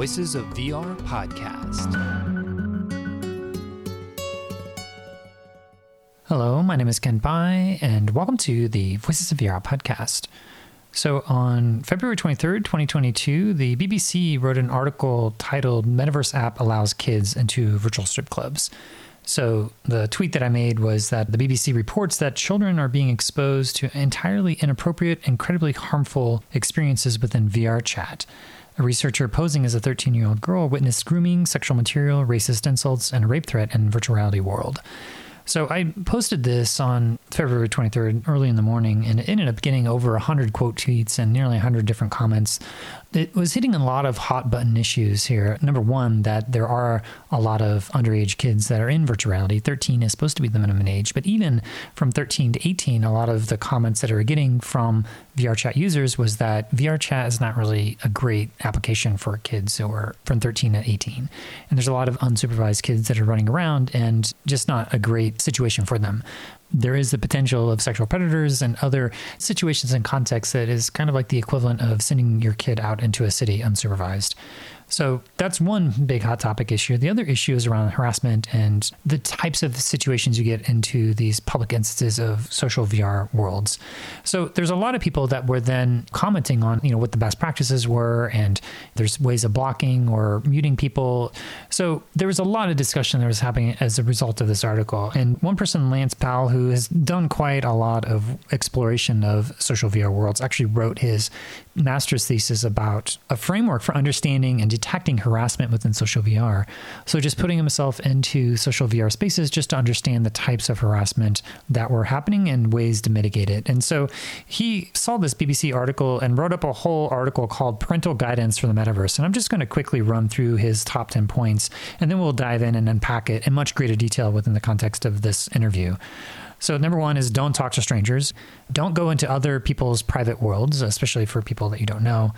Voices of VR podcast. Hello, my name is Kent Bye, and welcome to the Voices of VR podcast. So, on February 23rd, 2022, the BBC wrote an article titled Metaverse App Allows Kids into Virtual Strip Clubs. So, the tweet that I made was that the BBC reports that children are being exposed to entirely inappropriate, incredibly harmful experiences within VR chat. A researcher posing as a 13 year old girl witnessed grooming, sexual material, racist insults, and a rape threat in virtual reality world. So I posted this on February 23rd, early in the morning, and it ended up getting over 100 quote tweets and nearly 100 different comments it was hitting a lot of hot button issues here. Number one, that there are a lot of underage kids that are in virtual reality. 13 is supposed to be the minimum age, but even from 13 to 18, a lot of the comments that are getting from VR chat users was that VR chat is not really a great application for kids who are from 13 to 18. And there's a lot of unsupervised kids that are running around and just not a great situation for them there is the potential of sexual predators and other situations and contexts that is kind of like the equivalent of sending your kid out into a city unsupervised. So that's one big hot topic issue. The other issue is around harassment and the types of situations you get into these public instances of social VR worlds. So there's a lot of people that were then commenting on, you know, what the best practices were and there's ways of blocking or muting people. So there was a lot of discussion that was happening as a result of this article. And one person, Lance Powell, who has done quite a lot of exploration of social VR worlds, actually wrote his master's thesis about a framework for understanding and detecting harassment within social VR. So just putting himself into social VR spaces just to understand the types of harassment that were happening and ways to mitigate it. And so he saw this BBC article and wrote up a whole article called Parental Guidance for the Metaverse. And I'm just going to quickly run through his top 10 points and then we'll dive in and unpack it in much greater detail within the context of this interview. So, number one is don't talk to strangers. Don't go into other people's private worlds, especially for people that you don't know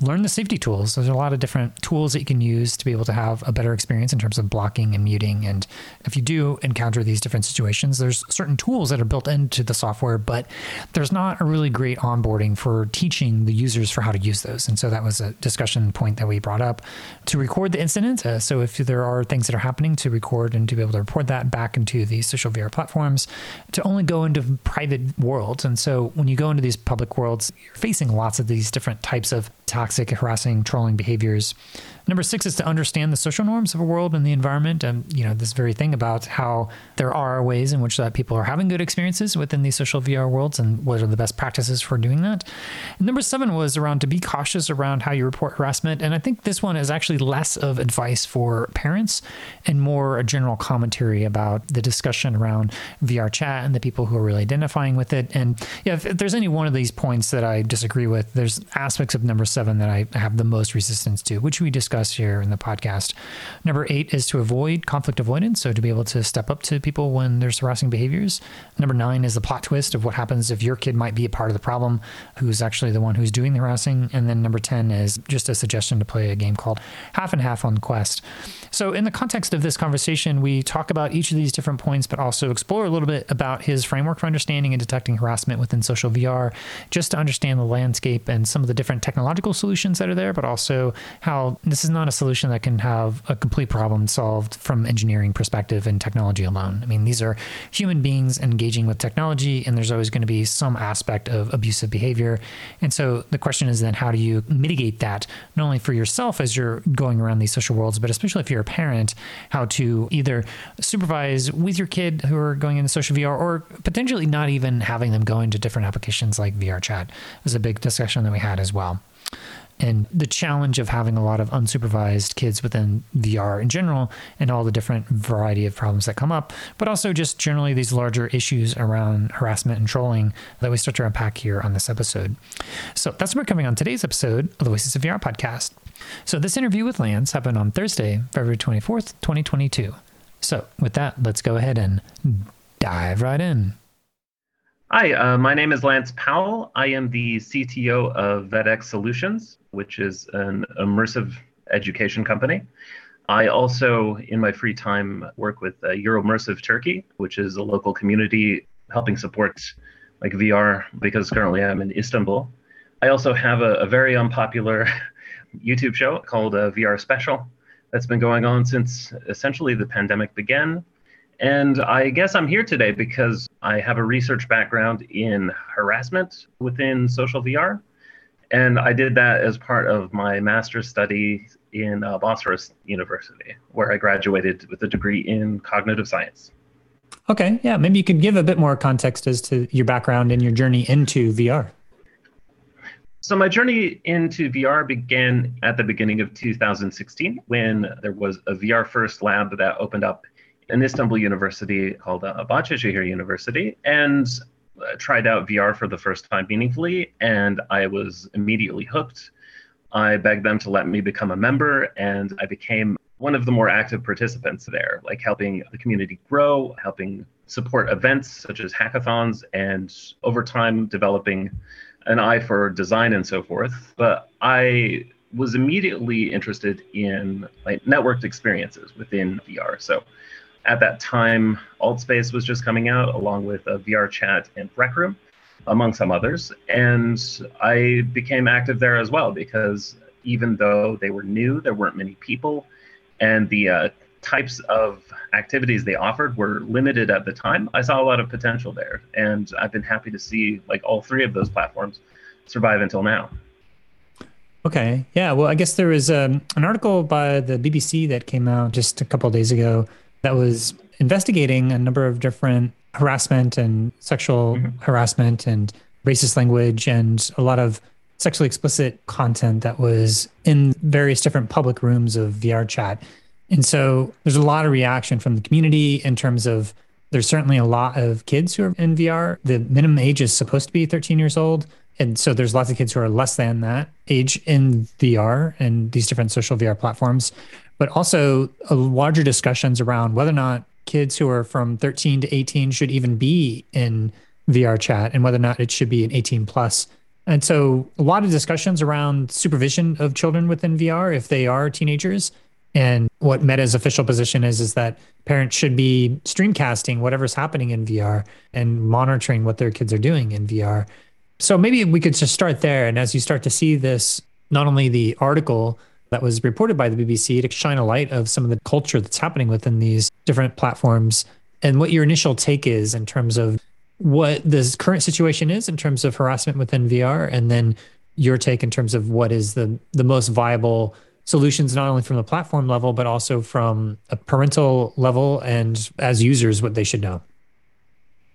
learn the safety tools. There's a lot of different tools that you can use to be able to have a better experience in terms of blocking and muting. And if you do encounter these different situations, there's certain tools that are built into the software, but there's not a really great onboarding for teaching the users for how to use those. And so that was a discussion point that we brought up to record the incident. Uh, so if there are things that are happening, to record and to be able to report that back into the social VR platforms, to only go into private worlds. And so when you go into these public worlds, you're facing lots of these different types of toxic, harassing, trolling behaviors. Number six is to understand the social norms of a world and the environment, and you know this very thing about how there are ways in which that people are having good experiences within these social VR worlds, and what are the best practices for doing that. And number seven was around to be cautious around how you report harassment, and I think this one is actually less of advice for parents and more a general commentary about the discussion around VR chat and the people who are really identifying with it. And yeah, if, if there's any one of these points that I disagree with, there's aspects of number seven that I have the most resistance to, which we discussed discuss here in the podcast. Number eight is to avoid conflict avoidance, so to be able to step up to people when there's harassing behaviors. Number nine is the plot twist of what happens if your kid might be a part of the problem, who's actually the one who's doing the harassing. And then number 10 is just a suggestion to play a game called Half and Half on Quest. So, in the context of this conversation, we talk about each of these different points, but also explore a little bit about his framework for understanding and detecting harassment within social VR, just to understand the landscape and some of the different technological solutions that are there, but also how this is not a solution that can have a complete problem solved from engineering perspective and technology alone. I mean, these are human beings engaging with technology, and there's always going to be some aspect of abusive behavior. And so the question is then, how do you mitigate that, not only for yourself as you're going around these social worlds, but especially if you're a parent, how to either supervise with your kid who are going into social VR or potentially not even having them go into different applications like VR chat is a big discussion that we had as well and the challenge of having a lot of unsupervised kids within VR in general and all the different variety of problems that come up, but also just generally these larger issues around harassment and trolling that we start to unpack here on this episode. So that's what we're coming on today's episode of the Voices of VR podcast. So this interview with Lance happened on Thursday, February 24th, 2022. So with that, let's go ahead and dive right in. Hi, uh, my name is Lance Powell. I am the CTO of VetX Solutions, which is an immersive education company. I also, in my free time, work with uh, Euromersive Turkey, which is a local community helping support like VR because currently I'm in Istanbul. I also have a, a very unpopular YouTube show called uh, VR Special that's been going on since essentially the pandemic began. And I guess I'm here today because I have a research background in harassment within social VR. And I did that as part of my master's study in uh, Bosphorus University, where I graduated with a degree in cognitive science. Okay, yeah, maybe you could give a bit more context as to your background and your journey into VR. So, my journey into VR began at the beginning of 2016 when there was a VR first lab that opened up in Istanbul University called uh, Bahçeşehir University. And Uh, tried out VR for the first time meaningfully, and I was immediately hooked. I begged them to let me become a member, and I became one of the more active participants there, like helping the community grow, helping support events such as hackathons, and over time developing an eye for design and so forth. But I was immediately interested in like networked experiences within VR. So at that time, Altspace was just coming out, along with a VR Chat and Rec Room, among some others. And I became active there as well because even though they were new, there weren't many people, and the uh, types of activities they offered were limited at the time. I saw a lot of potential there, and I've been happy to see like all three of those platforms survive until now. Okay, yeah. Well, I guess there was um, an article by the BBC that came out just a couple days ago that was investigating a number of different harassment and sexual mm-hmm. harassment and racist language and a lot of sexually explicit content that was in various different public rooms of VR chat. And so there's a lot of reaction from the community in terms of there's certainly a lot of kids who are in VR. The minimum age is supposed to be 13 years old. And so there's lots of kids who are less than that age in VR and these different social VR platforms but also uh, larger discussions around whether or not kids who are from 13 to 18 should even be in VR chat and whether or not it should be an 18 plus. And so a lot of discussions around supervision of children within VR if they are teenagers. And what Meta's official position is is that parents should be streamcasting whatever's happening in VR and monitoring what their kids are doing in VR. So maybe we could just start there. And as you start to see this, not only the article that was reported by the BBC to shine a light of some of the culture that's happening within these different platforms and what your initial take is in terms of what the current situation is in terms of harassment within VR and then your take in terms of what is the the most viable solutions not only from the platform level but also from a parental level and as users what they should know.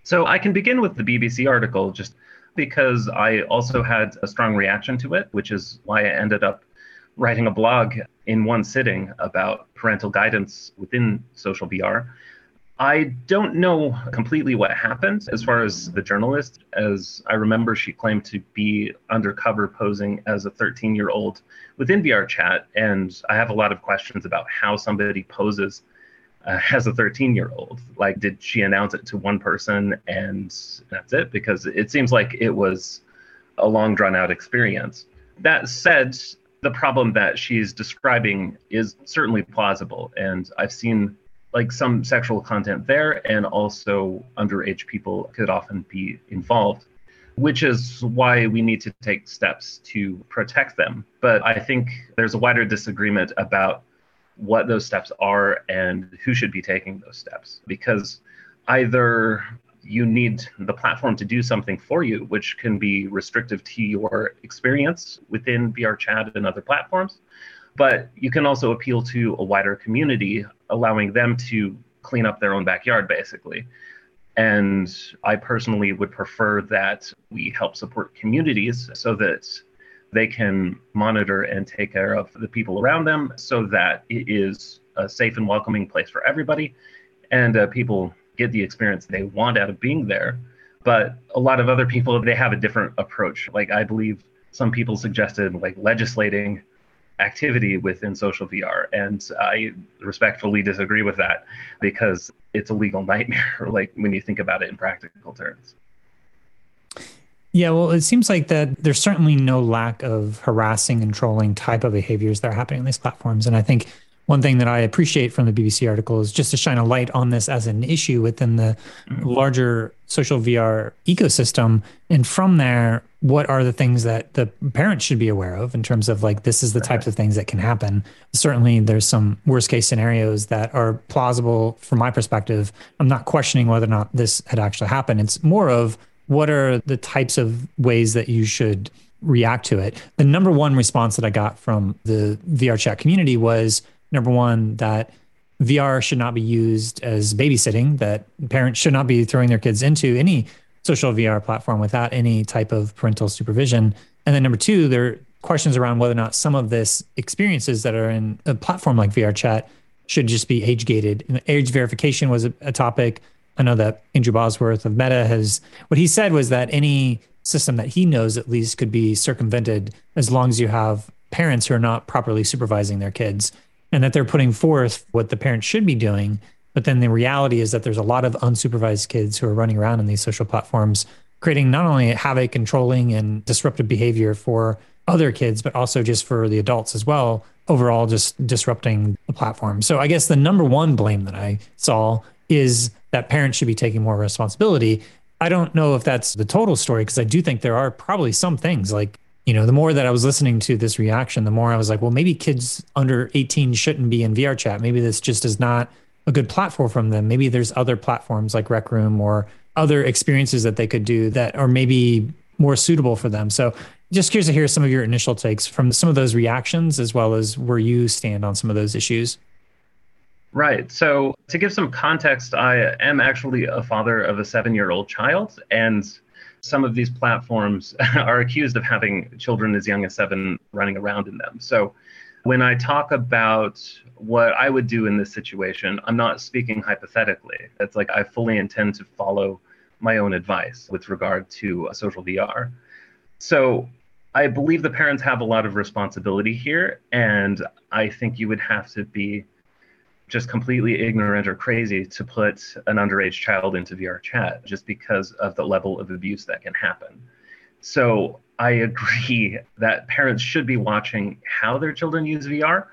So I can begin with the BBC article just because I also had a strong reaction to it, which is why I ended up writing a blog in one sitting about parental guidance within social VR. I don't know completely what happened as far as the journalist, as I remember she claimed to be undercover posing as a 13 year old within VR chat. And I have a lot of questions about how somebody poses uh, as a 13 year old. Like, did she announce it to one person and that's it? Because it seems like it was a long drawn out experience. That said, the problem that she's describing is certainly plausible. And I've seen like some sexual content there, and also underage people could often be involved, which is why we need to take steps to protect them. But I think there's a wider disagreement about what those steps are and who should be taking those steps because either you need the platform to do something for you, which can be restrictive to your experience within VR chat and other platforms. But you can also appeal to a wider community, allowing them to clean up their own backyard, basically. And I personally would prefer that we help support communities so that they can monitor and take care of the people around them so that it is a safe and welcoming place for everybody. And uh, people get the experience they want out of being there. But a lot of other people, they have a different approach. Like I believe some people suggested like legislating activity within social VR. And I respectfully disagree with that because it's a legal nightmare, like when you think about it in practical terms. Yeah, well, it seems like that there's certainly no lack of harassing and trolling type of behaviors that are happening on these platforms. And I think one thing that I appreciate from the BBC article is just to shine a light on this as an issue within the mm-hmm. larger social VR ecosystem. And from there, what are the things that the parents should be aware of in terms of like this is the types of things that can happen? Certainly, there's some worst case scenarios that are plausible from my perspective. I'm not questioning whether or not this had actually happened. It's more of what are the types of ways that you should react to it. The number one response that I got from the VR chat community was number one, that VR should not be used as babysitting, that parents should not be throwing their kids into any social VR platform without any type of parental supervision. And then number two, there are questions around whether or not some of this experiences that are in a platform like VR chat should just be age gated. Age verification was a, a topic. I know that Andrew Bosworth of Meta has what he said was that any system that he knows at least could be circumvented as long as you have parents who are not properly supervising their kids and that they're putting forth what the parents should be doing. But then the reality is that there's a lot of unsupervised kids who are running around in these social platforms, creating not only havoc, controlling, and disruptive behavior for other kids, but also just for the adults as well, overall, just disrupting the platform. So I guess the number one blame that I saw is that parents should be taking more responsibility. I don't know if that's the total story because I do think there are probably some things like you know, the more that I was listening to this reaction, the more I was like, well, maybe kids under 18 shouldn't be in VR chat. Maybe this just is not a good platform from them. Maybe there's other platforms like Rec Room or other experiences that they could do that are maybe more suitable for them. So just curious to hear some of your initial takes from some of those reactions as well as where you stand on some of those issues. Right. So to give some context, I am actually a father of a seven year old child. And some of these platforms are accused of having children as young as seven running around in them. So when I talk about what I would do in this situation, I'm not speaking hypothetically. It's like I fully intend to follow my own advice with regard to a social VR. So I believe the parents have a lot of responsibility here, and I think you would have to be just completely ignorant or crazy to put an underage child into VR chat just because of the level of abuse that can happen. So I agree that parents should be watching how their children use VR.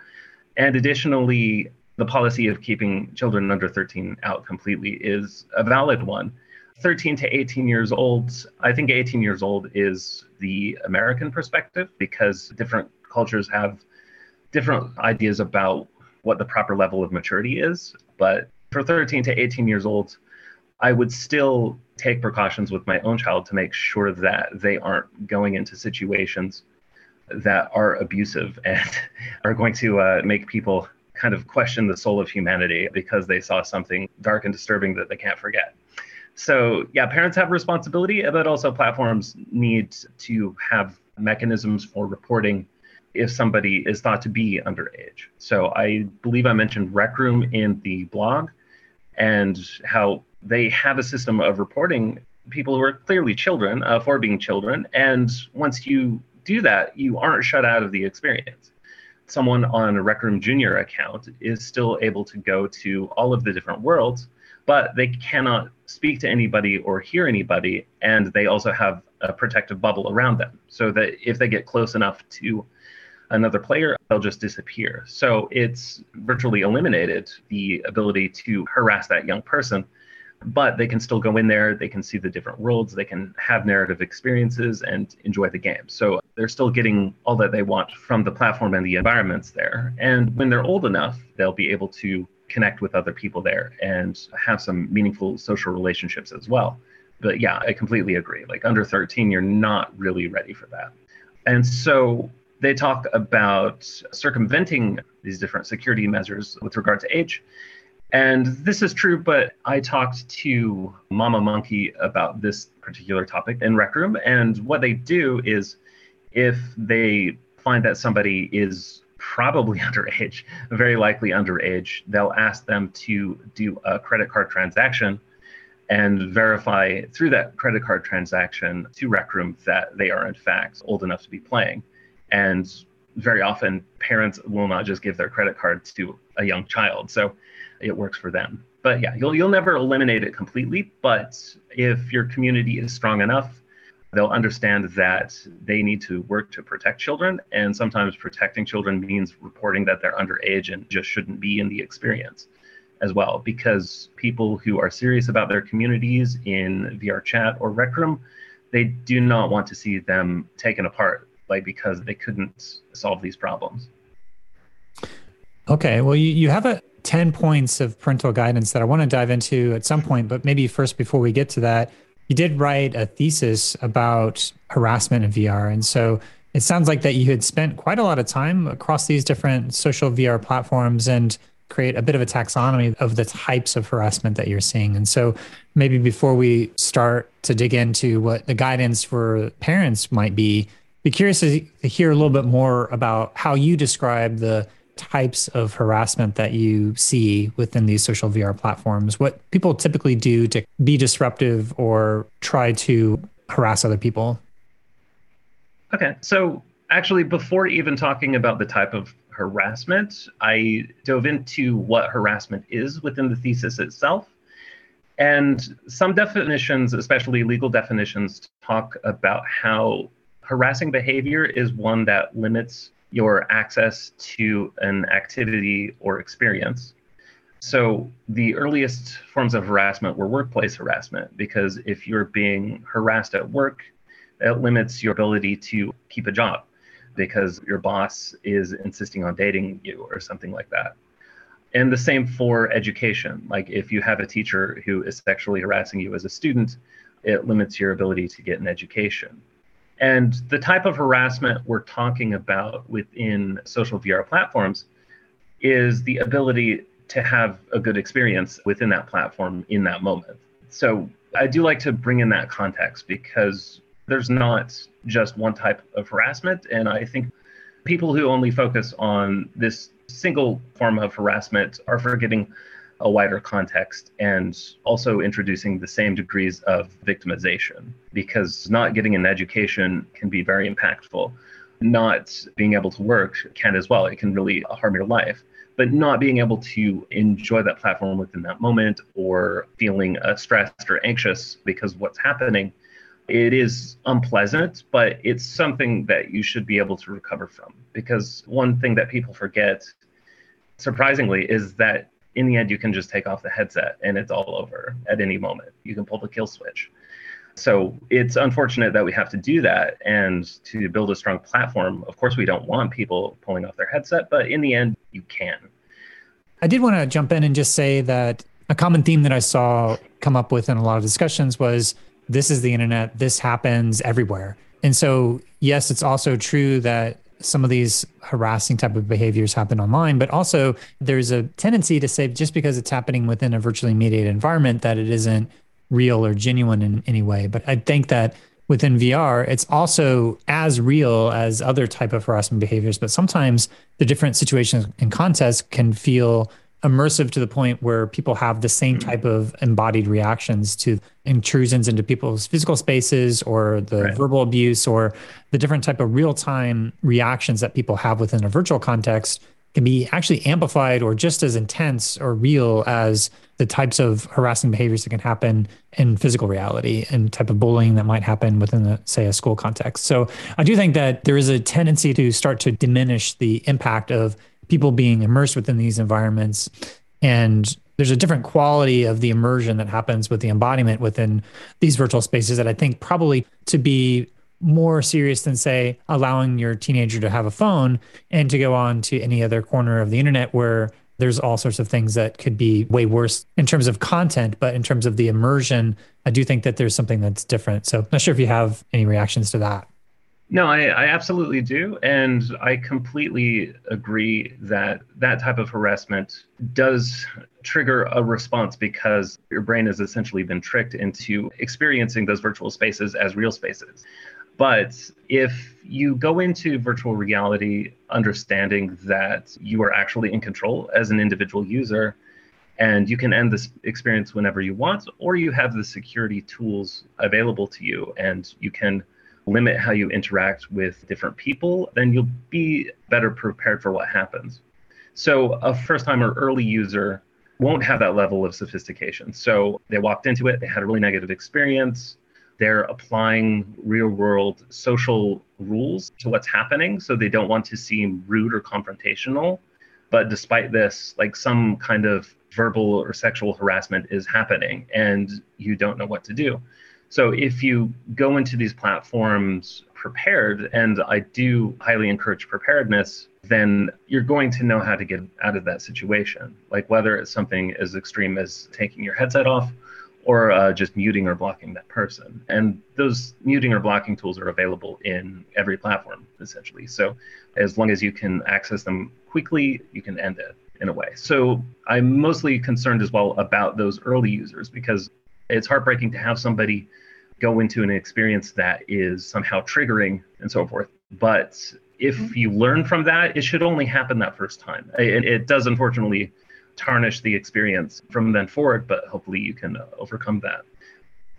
And additionally, the policy of keeping children under 13 out completely is a valid one. 13 to 18 years old, I think 18 years old is the American perspective because different cultures have different ideas about what the proper level of maturity is. But for 13 to 18 years old, I would still take precautions with my own child to make sure that they aren't going into situations that are abusive and are going to uh, make people kind of question the soul of humanity because they saw something dark and disturbing that they can't forget. So, yeah, parents have responsibility, but also platforms need to have mechanisms for reporting if somebody is thought to be underage. So I believe I mentioned Rec Room in the blog and how they have a system of reporting people who are clearly children uh, for being children. And once you do that, you aren't shut out of the experience. Someone on a Rec Room Junior account is still able to go to all of the different worlds, but they cannot speak to anybody or hear anybody. And they also have a protective bubble around them so that if they get close enough to another player, they'll just disappear. So it's virtually eliminated the ability to harass that young person. But they can still go in there, they can see the different worlds, they can have narrative experiences and enjoy the game. So they're still getting all that they want from the platform and the environments there. And when they're old enough, they'll be able to connect with other people there and have some meaningful social relationships as well. But yeah, I completely agree. Like under 13, you're not really ready for that. And so they talk about circumventing these different security measures with regard to age. And this is true, but I talked to Mama Monkey about this particular topic in Rec Room. And what they do is if they find that somebody is probably underage, very likely underage, they'll ask them to do a credit card transaction and verify through that credit card transaction to Rec Room that they are in fact old enough to be playing. And very often, parents will not just give their credit card to a young child. So it works for them. But yeah, you'll, you'll never eliminate it completely. But if your community is strong enough, they'll understand that they need to work to protect children. And sometimes protecting children means reporting that they're underage and just shouldn't be in the experience as well. Because people who are serious about their communities in VR chat or Rec Room, they do not want to see them taken apart, like because they couldn't solve these problems. Okay, well, you, you have a 10 points of parental guidance that I want to dive into at some point, but maybe first, before we get to that, you did write a thesis about harassment in VR. And so it sounds like that you had spent quite a lot of time across these different social VR platforms and create a bit of a taxonomy of the types of harassment that you're seeing. And so maybe before we start to dig into what the guidance for parents might be, be curious to hear a little bit more about how you describe the types of harassment that you see within these social VR platforms, what people typically do to be disruptive or try to harass other people. Okay. So, actually, before even talking about the type of harassment, I dove into what harassment is within the thesis itself. And some definitions, especially legal definitions, talk about how harassing behavior is one that limits your access to an activity or experience. So, the earliest forms of harassment were workplace harassment because if you're being harassed at work, it limits your ability to keep a job because your boss is insisting on dating you or something like that. And the same for education. Like, if you have a teacher who is sexually harassing you as a student, it limits your ability to get an education. And the type of harassment we're talking about within social VR platforms is the ability to have a good experience within that platform in that moment. So I do like to bring in that context because there's not just one type of harassment. And I think people who only focus on this single form of harassment are forgetting a wider context and also introducing the same degrees of victimization because not getting an education can be very impactful. Not being able to work can as well. It can really harm your life. But not being able to enjoy that platform within that moment or feeling uh, stressed or anxious because what's happening, it is unpleasant, but it's something that you should be able to recover from. Because one thing that people forget, surprisingly, is that in the end, you can just take off the headset and it's all over at any moment. You can pull the kill switch. So it's unfortunate that we have to do that. And to build a strong platform, of course, we don't want people pulling off their headset, but in the end, you can. I did want to jump in and just say that a common theme that I saw come up with in a lot of discussions was this is the internet, this happens everywhere. And so, yes, it's also true that some of these harassing type of behaviors happen online, but also there's a tendency to say just because it's happening within a virtually mediated environment that it isn't real or genuine in any way. But I think that within VR, it's also as real as other type of harassment behaviors, but sometimes the different situations and contexts can feel immersive to the point where people have the same mm. type of embodied reactions to intrusions into people's physical spaces or the right. verbal abuse or the different type of real-time reactions that people have within a virtual context can be actually amplified or just as intense or real as the types of harassing behaviors that can happen in physical reality and type of bullying that might happen within the, say a school context so i do think that there is a tendency to start to diminish the impact of people being immersed within these environments. And there's a different quality of the immersion that happens with the embodiment within these virtual spaces that I think probably to be more serious than say allowing your teenager to have a phone and to go on to any other corner of the internet where there's all sorts of things that could be way worse in terms of content but in terms of the immersion i do think that there's something that's different. So not sure if you have any reactions to that no, I, I, absolutely do. And I completely agree that that type of harassment does trigger a response because your brain has essentially been tricked into experiencing those virtual spaces as real spaces. But if you go into virtual reality understanding that you are actually in control as an individual user, and you can end this experience whenever you want, or you have the security tools available to you and you can limit how you interact with different people, then you'll be better prepared for what happens. So, a first time or early user won't have that level of sophistication. So, they walked into it, they had a really negative experience, they're applying real world social rules to what's happening. So they don't want to seem rude or confrontational. But despite this, like some kind of verbal or sexual harassment is happening and you don't know what to do. So if you go into these platforms prepared, and I do highly encourage preparedness, then you're going to know how to get out of that situation. Like whether it's something as extreme as taking your headset off or uh, just muting or blocking that person. And those muting or blocking tools are available in every platform, essentially. So as long as you can access them quickly, you can end it in a way. So I'm mostly concerned as well about those early users because it's heartbreaking to have somebody go into an experience that is somehow triggering and so forth. But if mm-hmm. you learn from that, it should only happen that first time. It, it does, unfortunately, tarnish the experience from then forward, but hopefully you can overcome that.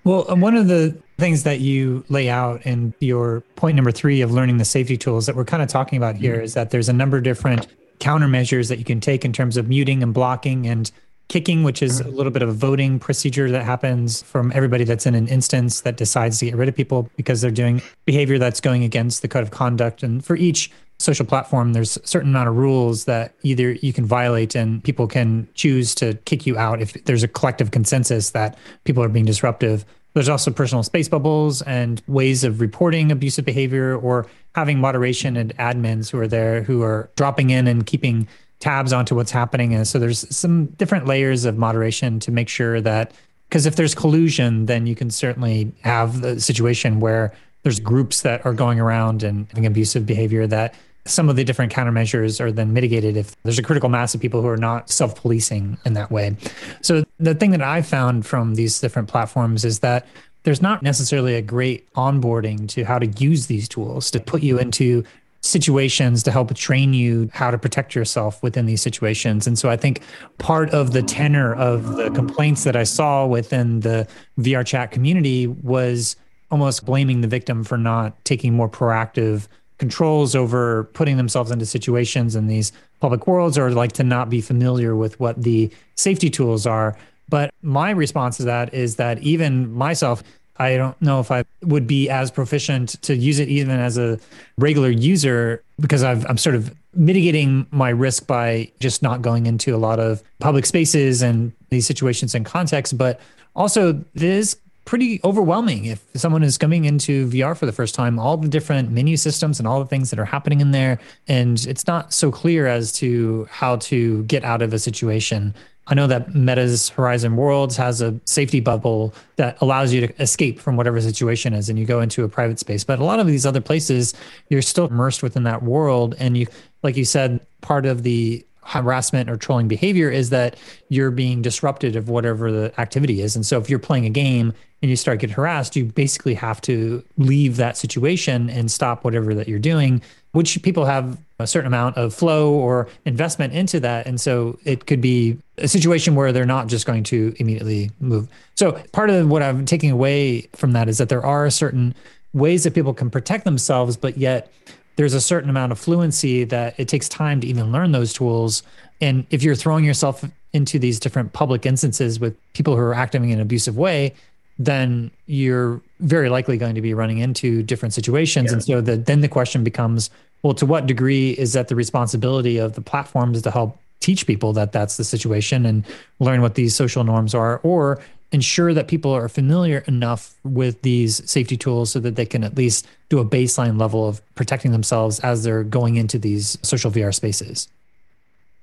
Well, one of the things that you lay out in your point number three of learning the safety tools that we're kind of talking about here mm-hmm. is that there's a number of different countermeasures that you can take in terms of muting and blocking and kicking, which is a little bit of a voting procedure that happens from everybody that's in an instance that decides to get rid of people because they're doing behavior that's going against the code of conduct. And for each social platform, there's a certain amount of rules that either you can violate and people can choose to kick you out if there's a collective consensus that people are being disruptive. There's also personal space bubbles and ways of reporting abusive behavior or having moderation and admins who are there who are dropping in and keeping tabs onto what's happening. And so there's some different layers of moderation to make sure that because if there's collusion, then you can certainly have the situation where there's groups that are going around and having abusive behavior that some of the different countermeasures are then mitigated if there's a critical mass of people who are not self-policing in that way. So the thing that I found from these different platforms is that there's not necessarily a great onboarding to how to use these tools to put you into situations to help train you how to protect yourself within these situations. And so I think part of the tenor of the complaints that I saw within the VR chat community was almost blaming the victim for not taking more proactive controls over putting themselves into situations in these public worlds or like to not be familiar with what the safety tools are. But my response to that is that even myself, I don't know if I would be as proficient to use it even as a regular user because i am sort of mitigating my risk by just not going into a lot of public spaces and these situations and contexts. But also, this pretty overwhelming if someone is coming into VR for the first time, all the different menu systems and all the things that are happening in there. And it's not so clear as to how to get out of a situation. I know that Meta's Horizon Worlds has a safety bubble that allows you to escape from whatever situation is and you go into a private space. But a lot of these other places, you're still immersed within that world. And you, like you said, part of the harassment or trolling behavior is that you're being disrupted of whatever the activity is. And so if you're playing a game and you start getting harassed, you basically have to leave that situation and stop whatever that you're doing, which people have a certain amount of flow or investment into that. And so it could be a situation where they're not just going to immediately move. So part of what I'm taking away from that is that there are certain ways that people can protect themselves, but yet there's a certain amount of fluency that it takes time to even learn those tools. And if you're throwing yourself into these different public instances with people who are acting in an abusive way, then you're very likely going to be running into different situations. Yeah. And so the, then the question becomes, well, to what degree is that the responsibility of the platforms to help teach people that that's the situation and learn what these social norms are? Or ensure that people are familiar enough with these safety tools so that they can at least do a baseline level of protecting themselves as they're going into these social VR spaces.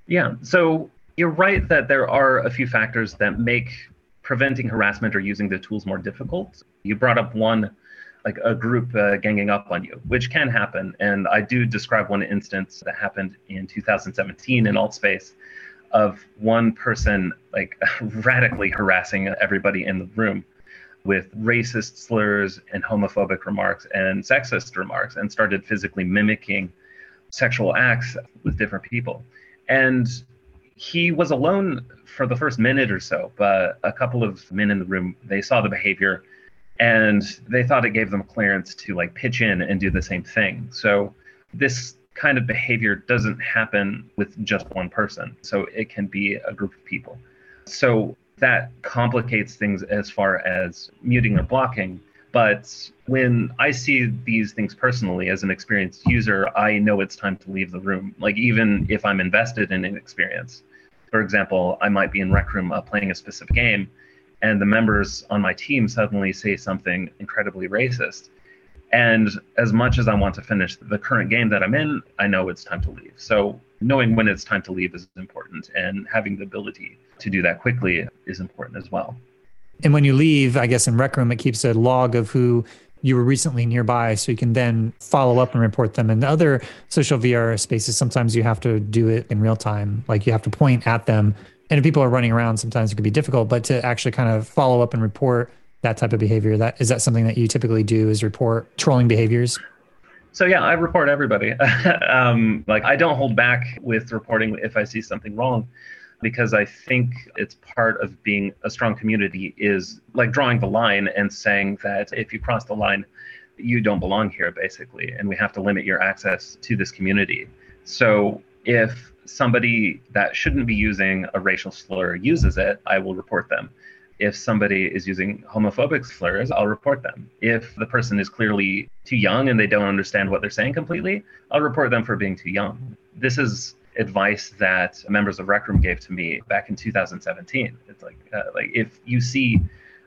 Yeah, so you're right that there are a few factors that make preventing harassment or using the tools more difficult. You brought up one, like a group uh, ganging up on you, which can happen. And I do describe one instance that happened in 2017 in Altspace of one person like radically harassing everybody in the room with racist slurs and homophobic remarks and sexist remarks and started physically mimicking sexual acts with different people. And he was alone for the first minute or so, but a couple of men in the room, they saw the behavior and they thought it gave them clearance to like pitch in and do the same thing. So this kind of behavior doesn't happen with just one person. So it can be a group of people. So that complicates things as far as muting or blocking. But when I see these things personally as an experienced user, I know it's time to leave the room. Like even if I'm invested in an experience. For example, I might be in Rec Room uh, playing a specific game, and the members on my team suddenly say something incredibly racist. And as much as I want to finish the current game that I'm in, I know it's time to leave. So knowing when it's time to leave is important, and having the ability to do that quickly is important as well. And when you leave, I guess in Rec Room, it keeps a log of who you were recently nearby so you can then follow up and report them. The other social VR spaces, sometimes you have to do it in real time. Like you have to point at them. And if people are running around, sometimes it can be difficult, but to actually kind of follow up and report that type of behavior, that is that something that you typically do is report trolling behaviors? So yeah, I report everybody. um, like I don't hold back with reporting if I see something wrong because I think it's part of being a strong community is like drawing the line and saying that if you cross the line, you don't belong here, basically, and we have to limit your access to this community. So if somebody that shouldn't be using a racial slur uses it, I will report them. If somebody is using homophobic slurs, I'll report them. If the person is clearly too young and they don't understand what they're saying completely, I'll report them for being too young. This is advice that members of Rec Room gave to me back in 2017. It's like uh, like if you see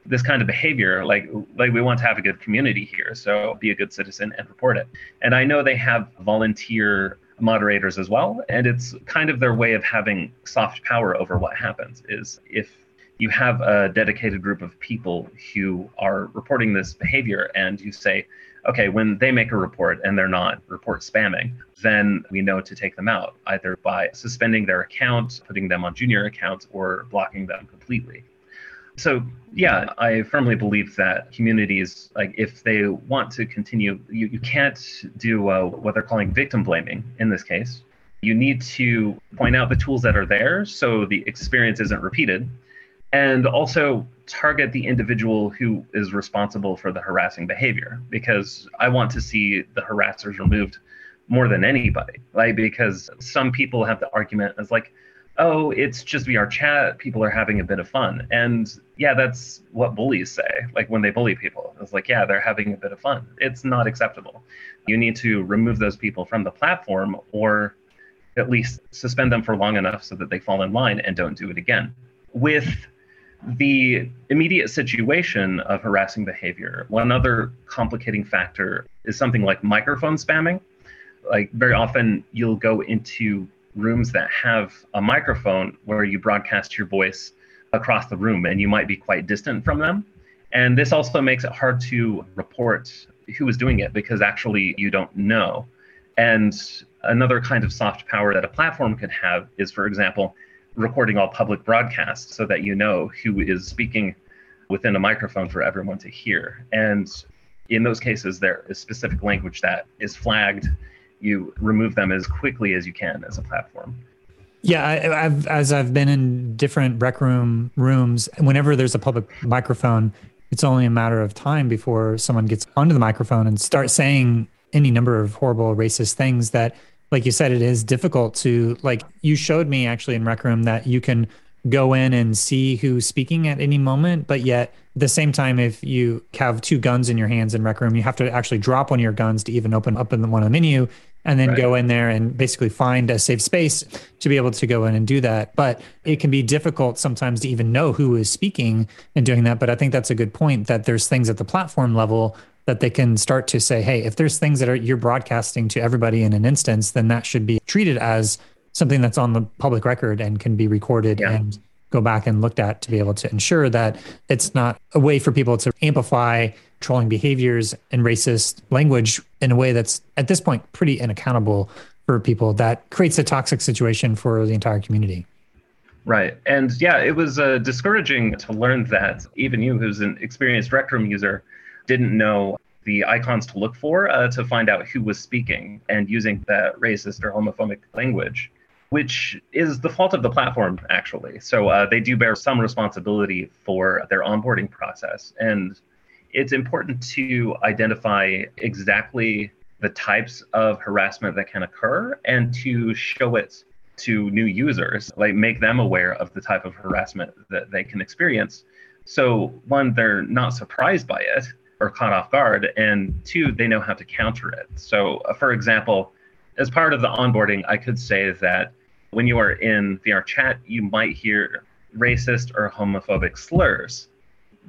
this kind of behavior, like like we want to have a good community here, so be a good citizen and report it. And I know they have volunteer moderators as well, and it's kind of their way of having soft power over what happens. Is if you have a dedicated group of people who are reporting this behavior and you say okay, when they make a report and they're not report spamming, then we know to take them out either by suspending their account, putting them on junior accounts, or blocking them completely. So yeah, I firmly believe that communities, like if they want to continue, you, you can't do uh, what they're calling victim blaming in this case. You need to point out the tools that are there so the experience isn't repeated and also target the individual who is responsible for the harassing behavior because I want to see the harassers removed more than anybody. Like because some people have the argument as like, oh, it's just VR chat, people are having a bit of fun. And yeah, that's what bullies say. Like when they bully people. It's like, yeah, they're having a bit of fun. It's not acceptable. You need to remove those people from the platform or at least suspend them for long enough so that they fall in line and don't do it again. With the immediate situation of harassing behavior, one other complicating factor is something like microphone spamming. Like very often you'll go into rooms that have a microphone where you broadcast your voice across the room and you might be quite distant from them. And this also makes it hard to report who is doing it because actually you don't know. And another kind of soft power that a platform could have is, for example, recording all public broadcasts so that you know who is speaking within a microphone for everyone to hear. And in those cases, there is specific language that is flagged. You remove them as quickly as you can as a platform. Yeah, I, have as I've been in different rec room rooms, whenever there's a public microphone, it's only a matter of time before someone gets onto the microphone and starts saying any number of horrible racist things that like you said, it is difficult to like you showed me actually in Rec Room that you can go in and see who's speaking at any moment, but yet at the same time, if you have two guns in your hands in Rec Room, you have to actually drop one of your guns to even open up in the one on the menu and then right. go in there and basically find a safe space to be able to go in and do that. But it can be difficult sometimes to even know who is speaking and doing that. But I think that's a good point that there's things at the platform level that they can start to say, hey, if there's things that are you're broadcasting to everybody in an instance, then that should be treated as something that's on the public record and can be recorded yeah. and go back and looked at to be able to ensure that it's not a way for people to amplify trolling behaviors and racist language in a way that's at this point pretty unaccountable for people that creates a toxic situation for the entire community. Right. And yeah, it was uh, discouraging to learn that even you, who's an experienced Rec Room user, didn't know the icons to look for uh, to find out who was speaking and using that racist or homophobic language, which is the fault of the platform, actually. So uh, they do bear some responsibility for their onboarding process. And it's important to identify exactly the types of harassment that can occur and to show it to new users, like make them aware of the type of harassment that they can experience. So, one, they're not surprised by it, or caught off guard, and two, they know how to counter it. So, uh, for example, as part of the onboarding, I could say that when you are in VR chat, you might hear racist or homophobic slurs.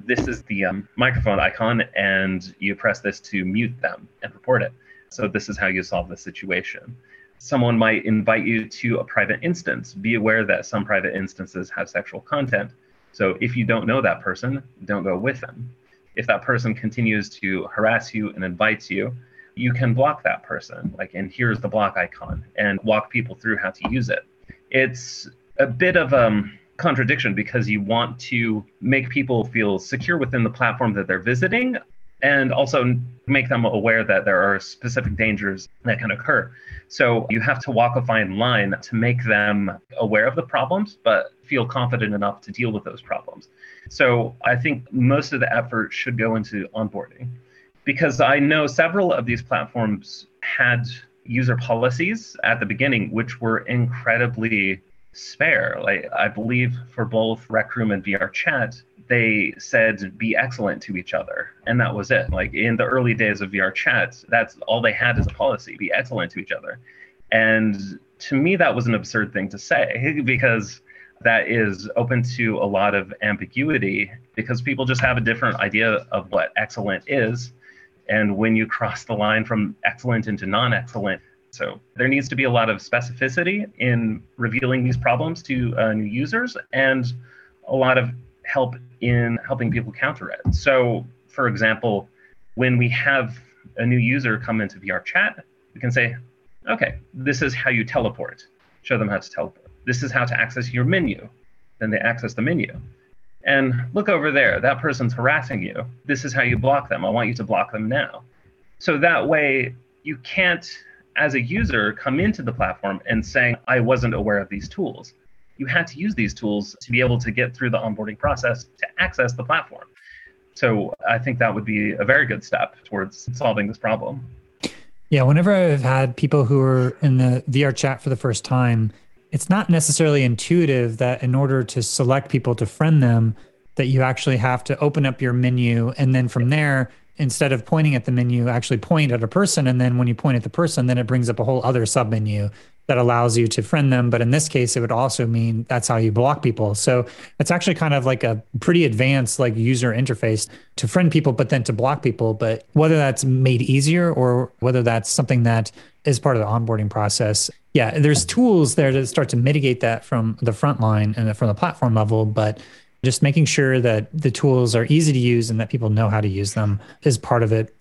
This is the um, microphone icon, and you press this to mute them and report it. So, this is how you solve the situation. Someone might invite you to a private instance. Be aware that some private instances have sexual content. So, if you don't know that person, don't go with them. If that person continues to harass you and invites you, you can block that person. Like, and here's the block icon, and walk people through how to use it. It's a bit of a um, contradiction because you want to make people feel secure within the platform that they're visiting and also make them aware that there are specific dangers that can occur. So you have to walk a fine line to make them aware of the problems, but feel confident enough to deal with those problems. So I think most of the effort should go into onboarding because I know several of these platforms had user policies at the beginning, which were incredibly spare. Like I believe for both Rec Room and VR Chat, they said be excellent to each other, and that was it. Like in the early days of VR Chat, that's all they had as a policy: be excellent to each other. And to me, that was an absurd thing to say because that is open to a lot of ambiguity because people just have a different idea of what excellent is and when you cross the line from excellent into non excellent. So there needs to be a lot of specificity in revealing these problems to uh, new users and a lot of help in helping people counter it. So, for example, when we have a new user come into VR chat, we can say, okay, this is how you teleport. Show them how to teleport. This is how to access your menu. Then they access the menu and look over there, that person's harassing you. This is how you block them. I want you to block them now. So that way, you can't, as a user, come into the platform and saying, I wasn't aware of these tools. You had to use these tools to be able to get through the onboarding process to access the platform. So I think that would be a very good step towards solving this problem. Yeah, whenever I've had people who are in the VR chat for the first time, it's not necessarily intuitive that in order to select people to friend them that you actually have to open up your menu and then from there instead of pointing at the menu actually point at a person and then when you point at the person then it brings up a whole other sub menu that allows you to friend them. But in this case it would also mean that's how you block people. So it's actually kind of like a pretty advanced like user interface to friend people but then to block people. But whether that's made easier or whether that's something that is part of the onboarding process yeah, there's tools there to start to mitigate that from the front line and from the platform level, but just making sure that the tools are easy to use and that people know how to use them is part of it.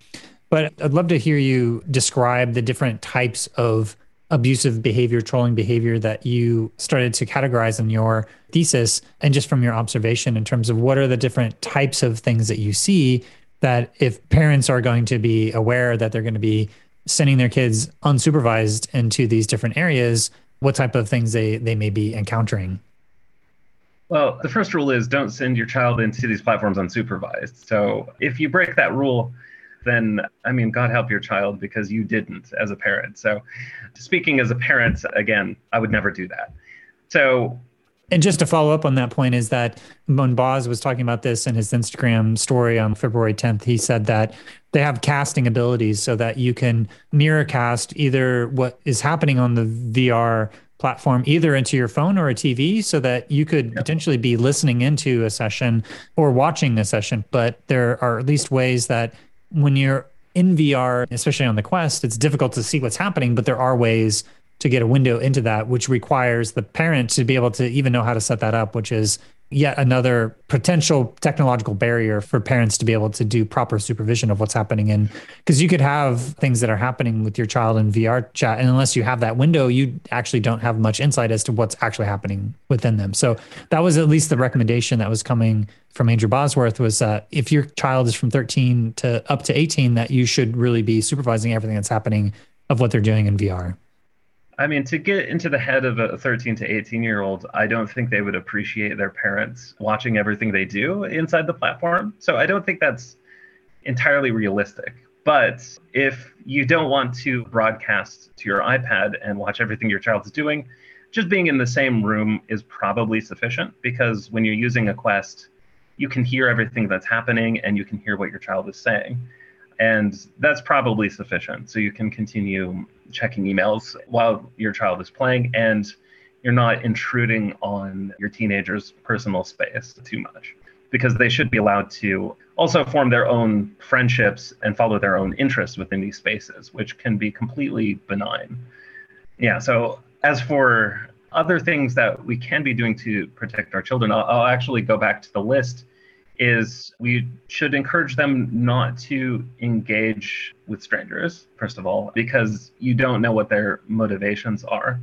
But I'd love to hear you describe the different types of abusive behavior, trolling behavior that you started to categorize in your thesis and just from your observation in terms of what are the different types of things that you see that if parents are going to be aware that they're going to be sending their kids unsupervised into these different areas, what type of things they, they may be encountering? Well, the first rule is don't send your child into these platforms unsupervised. So if you break that rule, then I mean, God help your child because you didn't as a parent. So, speaking as a parent, again, I would never do that. So, and just to follow up on that point is that when Boz was talking about this in his Instagram story on February 10th, he said that they have casting abilities so that you can mirror cast either what is happening on the VR platform either into your phone or a TV so that you could yep. potentially be listening into a session or watching a session. But there are at least ways that when you're in VR, especially on the Quest, it's difficult to see what's happening, but there are ways to get a window into that, which requires the parent to be able to even know how to set that up, which is yet another potential technological barrier for parents to be able to do proper supervision of what's happening in because you could have things that are happening with your child in VR chat and unless you have that window you actually don't have much insight as to what's actually happening within them. So that was at least the recommendation that was coming from Andrew Bosworth was if your child is from 13 to up to 18 that you should really be supervising everything that's happening of what they're doing in VR. I mean, to get into the head of a 13 to 18 year old, I don't think they would appreciate their parents watching everything they do inside the platform. So I don't think that's entirely realistic. But if you don't want to broadcast to your iPad and watch everything your child is doing, just being in the same room is probably sufficient because when you're using a Quest, you can hear everything that's happening and you can hear what your child is saying. And that's probably sufficient. So you can continue checking emails while your child is playing and you're not intruding on your teenager's personal space too much because they should be allowed to also form their own friendships and follow their own interests within these spaces, which can be completely benign. Yeah, so as for other things that we can be doing to protect our children, I'll, I'll actually go back to the list is we should encourage them not to engage with strangers, first of all, because you don't know what their motivations are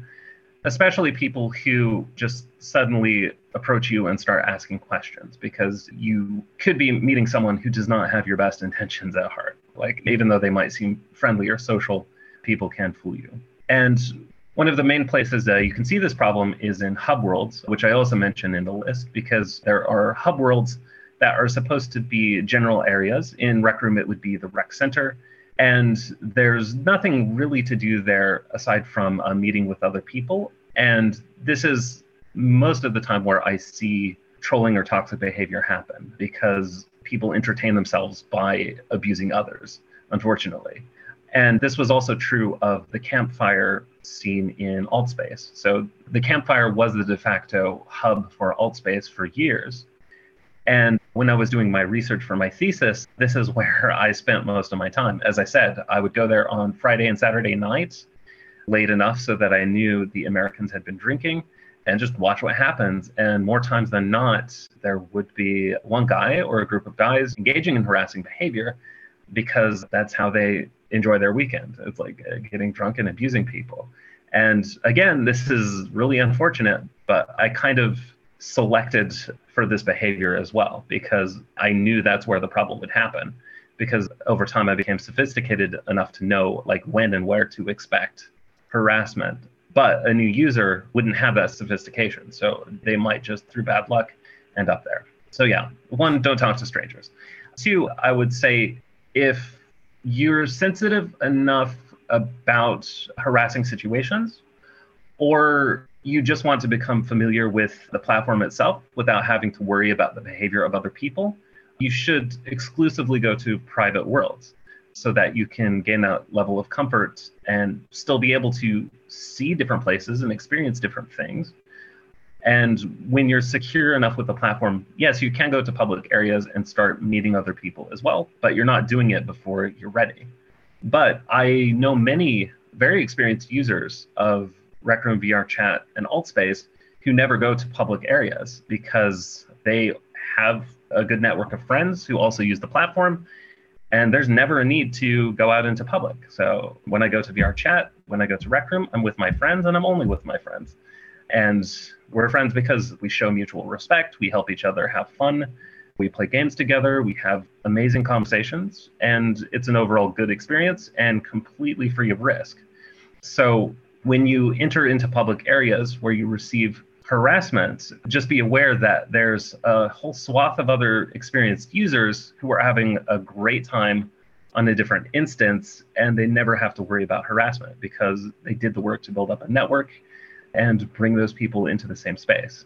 especially people who just suddenly approach you and start asking questions because you could be meeting someone who does not have your best intentions at heart. Like, even though they might seem friendly or social, people can fool you. And one of the main places that you can see this problem is in hub worlds, which I also mentioned in the list, because there are hub worlds that are supposed to be general areas. In Rec Room, it would be the rec center. And there's nothing really to do there aside from a meeting with other people and this is most of the time where I see trolling or toxic behavior happen because people entertain themselves by abusing others, unfortunately. And this was also true of the campfire scene in Altspace. So the campfire was the de facto hub for Altspace for years. And when I was doing my research for my thesis, this is where I spent most of my time. As I said, I would go there on Friday and Saturday nights late enough so that I knew the Americans had been drinking and just watch what happens. And more times than not, there would be one guy or a group of guys engaging in harassing behavior because that's how they enjoy their weekend. It's like uh, getting drunk and abusing people. And again, this is really unfortunate, but I kind of selected for this behavior as well because I knew that's where the problem would happen. Because over time, I became sophisticated enough to know like when and where to expect harassment. But a new user wouldn't have that sophistication. So they might just, through bad luck, end up there. So, yeah, one, don't talk to strangers. Two, I would say if you're sensitive enough about harassing situations, or you just want to become familiar with the platform itself without having to worry about the behavior of other people, you should exclusively go to private worlds so that you can gain that level of comfort and still be able to see different places and experience different things. And when you're secure enough with the platform, yes, you can go to public areas and start meeting other people as well, but you're not doing it before you're ready. But I know many very experienced users of Rec Room VR Chat and Altspace who never go to public areas because they have a good network of friends who also use the platform and there's never a need to go out into public. So when I go to VR chat, when I go to Rec Room, I'm with my friends and I'm only with my friends. And we're friends because we show mutual respect, we help each other have fun, we play games together, we have amazing conversations, and it's an overall good experience and completely free of risk. So when you enter into public areas where you receive harassment, just be aware that there's a whole swath of other experienced users who are having a great time on a different instance and they never have to worry about harassment because they did the work to build up a network and bring those people into the same space.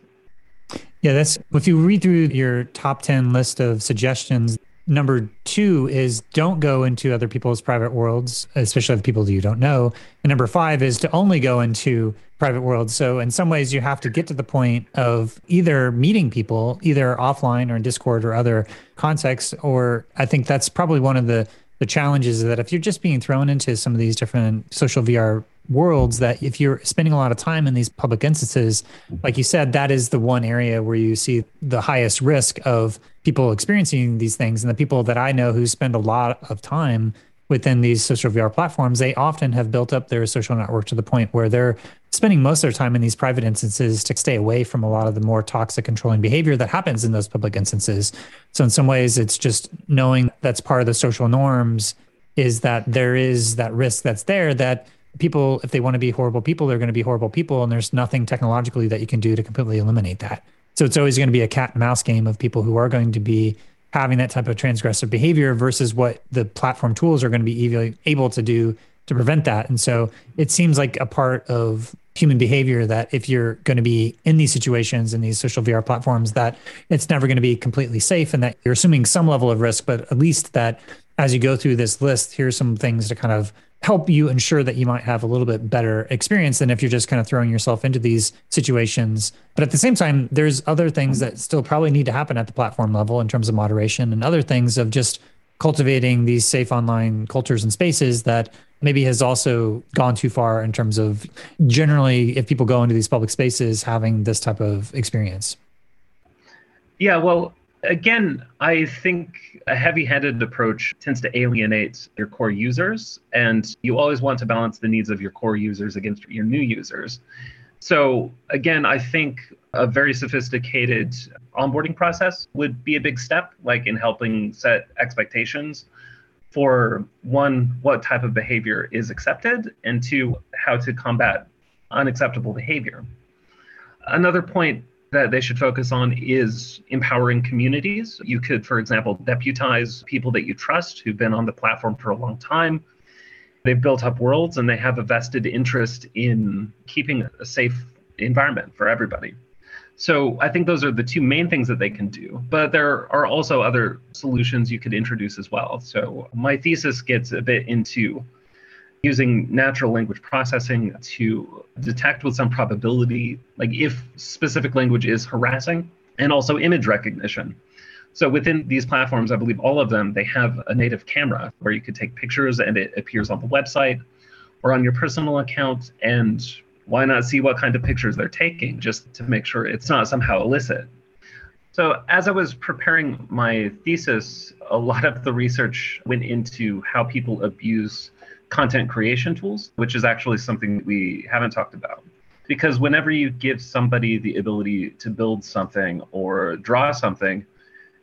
Yeah, that's if you read through your top 10 list of suggestions, Number two is don't go into other people's private worlds, especially the people you don't know. And number five is to only go into private worlds. So in some ways, you have to get to the point of either meeting people, either offline or in Discord or other contexts. Or I think that's probably one of the the challenge is that if you're just being thrown into some of these different social VR worlds that if you're spending a lot of time in these public instances like you said that is the one area where you see the highest risk of people experiencing these things. And the people that i know who spend a lot of time within these social vr platforms they often have built up their social network to the point where they're spending most of their time in these private instances to stay away from a lot of the more toxic controlling behavior that happens in those public instances so in some ways it's just knowing that's part of the social norms is that there is that risk that's there that people, if they want to be horrible people, they're going to be horrible people. And there's nothing technologically that you can do to completely eliminate that. So it's always going to be a cat and mouse game of people who are going to be having that type of transgressive behavior versus what the platform tools are going to be able to do to prevent that. And so it seems like a part of human behavior that if you're going to be in these situations in these social VR platforms, that it's never going to be completely safe and that you're assuming some level of risk, but at least that as you go through this list, here's some things to kind of help you ensure that you might have a little bit better experience than if you're just kind of throwing yourself into these situations. But at the same time, there's other things that still probably need to happen at the platform level in terms of moderation and other things of just cultivating these safe online cultures and spaces that maybe has also gone too far in terms of generally if people go into these public spaces having this type of experience. Yeah well again i think a heavy-handed approach tends to alienate your core users and you always want to balance the needs of your core users against your new users. So again i think a very sophisticated onboarding process would be a big step, like in helping set expectations for one, what type of behavior is accepted, and two, how to combat unacceptable behavior. Another point that they should focus on is empowering communities. You could, for example, deputize people that you trust who've been on the platform for a long time. They've built up worlds and they have a vested interest in keeping a safe environment for everybody. So I think those are the two main things that they can do. But there are also other solutions you could introduce as well. So my thesis gets a bit into using natural language processing to detect with some probability, like if specific language is harassing, and also image recognition. So within these platforms, I believe all of them, they have a native camera where you could take pictures and it appears on the website or on your personal account. And why not see what kind of pictures they're taking just to make sure it's not somehow illicit? So, as I was preparing my thesis, a lot of the research went into how people abuse content creation tools, which is actually something we haven't talked about. Because whenever you give somebody the ability to build something or draw something,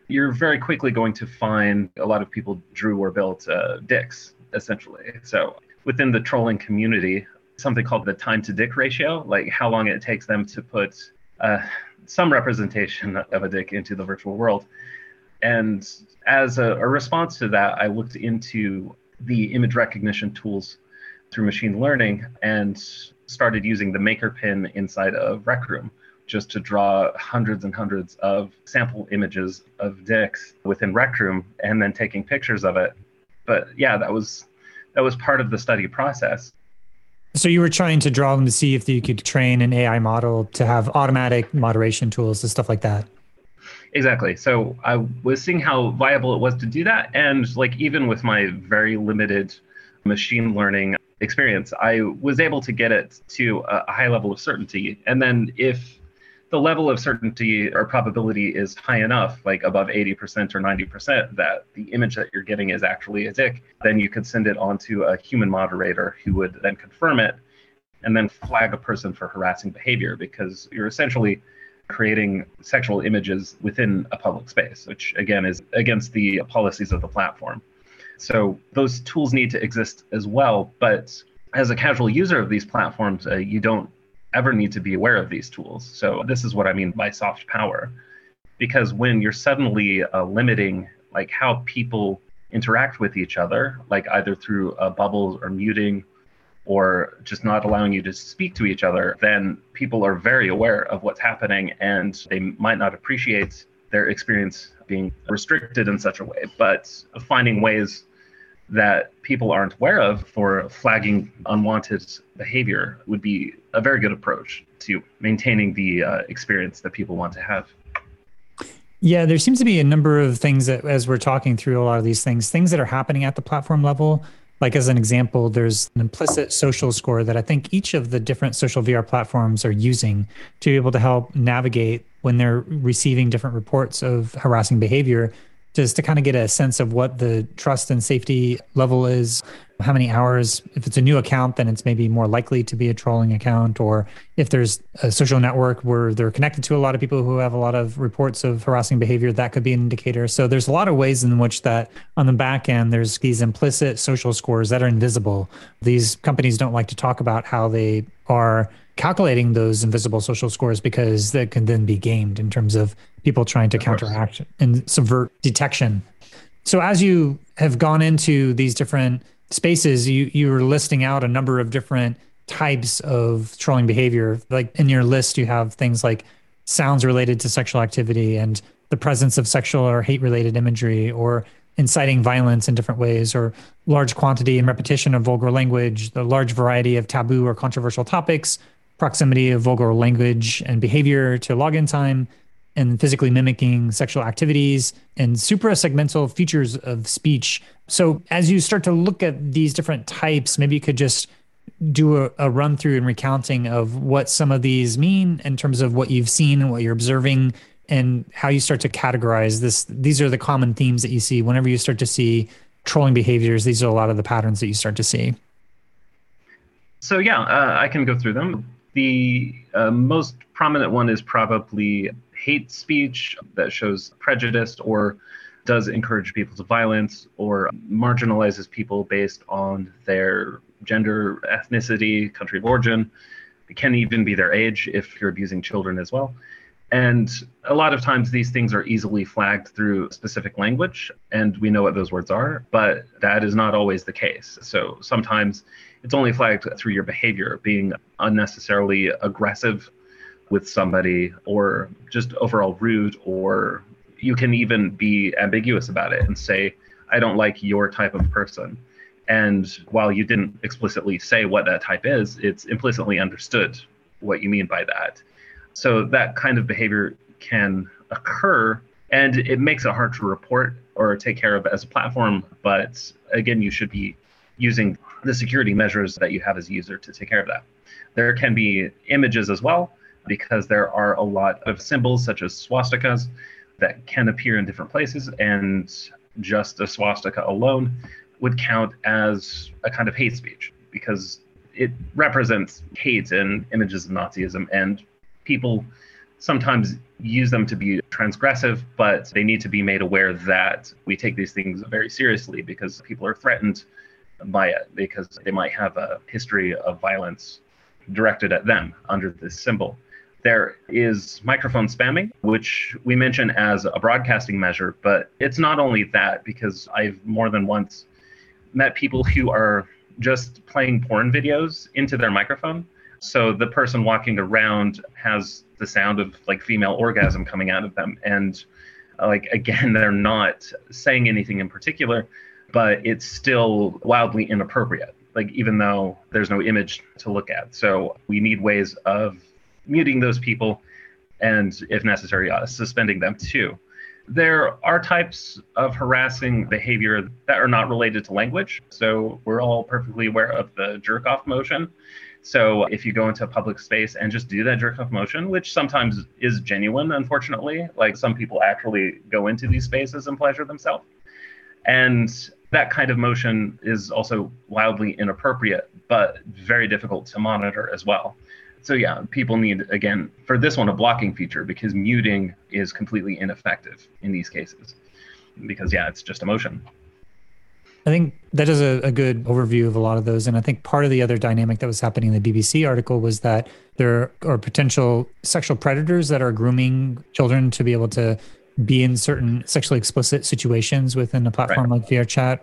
you're very quickly going to find a lot of people drew or built uh, dicks, essentially. So, within the trolling community, something called the time to dick ratio, like how long it takes them to put uh, some representation of a dick into the virtual world. And as a, a, response to that, I looked into the image recognition tools through machine learning and started using the maker pin inside of Rec Room just to draw hundreds and hundreds of sample images of dicks within Rec Room and then taking pictures of it. But yeah, that was that was part of the study process. So you were trying to draw them to see if you could train an AI model to have automatic moderation tools and stuff like that. Exactly. So I was seeing how viable it was to do that. And like even with my very limited machine learning experience, I was able to get it to a high level of certainty. And then if the level of certainty or probability is high enough, like above 80% or 90%, that the image that you're getting is actually a dick, then you could send it on to a human moderator who would then confirm it and then flag a person for harassing behavior because you're essentially creating sexual images within a public space, which again is against the policies of the platform. So those tools need to exist as well. But as a casual user of these platforms, uh, you don't ever need to be aware of these tools. So this is what I mean by soft power. Because when you're suddenly uh, limiting like how people interact with each other, like either through uh, bubbles or muting or just not allowing you to speak to each other, then people are very aware of what's happening and they might not appreciate their experience being restricted in such a way, but finding ways that people aren't aware of for flagging unwanted behavior would be a very good approach to maintaining the uh, experience that people want to have. Yeah, there seems to be a number of things that, as we're talking through a lot of these things, things that are happening at the platform level. Like, as an example, there's an implicit social score that I think each of the different social VR platforms are using to be able to help navigate when they're receiving different reports of harassing behavior just to kind of get a sense of what the trust and safety level is how many hours if it's a new account then it's maybe more likely to be a trolling account or if there's a social network where they're connected to a lot of people who have a lot of reports of harassing behavior that could be an indicator. So there's a lot of ways in which that on the back end there's these implicit social scores that are invisible. These companies don't like to talk about how they are calculating those invisible social scores because that can then be gamed in terms of people trying to counteract and subvert detection. So as you have gone into these different spaces, you you were listing out a number of different types of trolling behavior. Like in your list, you have things like sounds related to sexual activity and the presence of sexual or hate related imagery or inciting violence in different ways or large quantity and repetition of vulgar language, the large variety of taboo or controversial topics, proximity of vulgar language and behavior to login time, and physically mimicking sexual activities and suprasegmental features of speech. So, as you start to look at these different types, maybe you could just do a, a run through and recounting of what some of these mean in terms of what you've seen and what you're observing and how you start to categorize this. These are the common themes that you see whenever you start to see trolling behaviors. These are a lot of the patterns that you start to see. So yeah uh, i can go through them. The uh, most prominent one is probably hate speech that shows prejudice or does encourage people to violence or marginalizes people based on their gender ethnicity country of origin it can even be their age if you're abusing children as well and a lot of times these things are easily flagged through specific language, and we know what those words are, but that is not always the case. So sometimes it's only flagged through your behavior, being unnecessarily aggressive with somebody, or just overall rude, or you can even be ambiguous about it and say, I don't like your type of person. And while you didn't explicitly say what that type is, it's implicitly understood what you mean by that. So that kind of behavior can occur and it makes it hard to report or take care of as a platform. But again, you should be using the security measures that you have as a user to take care of that. There can be images as well, because there are a lot of symbols such as swastikas that can appear in different places, and just a swastika alone would count as a kind of hate speech because it represents hate and images of Nazism and people sometimes use them to be transgressive, but they need to be made aware that we take these things very seriously because people are threatened by it because they might have a history of violence directed at them under this symbol. There is microphone spamming, which we mention as a broadcasting measure, but it's not only that because I've more than once met people who are just playing porn videos into their microphone so the person walking around has the sound of like female orgasm coming out of them. And like, again, they're not saying anything in particular, but it's still wildly inappropriate. Like, even though there's no image to look at. So we need ways of muting those people and, if necessary, uh, suspending them too. There are types of harassing behavior that are not related to language. So we're all perfectly aware of the jerk off motion so if you go into a public space and just do that jerk off motion, which sometimes is genuine, unfortunately, like some people actually go into these spaces and pleasure themselves. And that kind of motion is also wildly inappropriate, but very difficult to monitor as well. So yeah, people need again for this one a blocking feature because muting is completely ineffective in these cases. Because yeah, it's just a motion. I think that is a, a, good overview of a lot of those. And I think part of the other dynamic that was happening in the BBC article was that there are potential sexual predators that are grooming children to be able to be in certain sexually explicit situations within a platform right. like VRChat.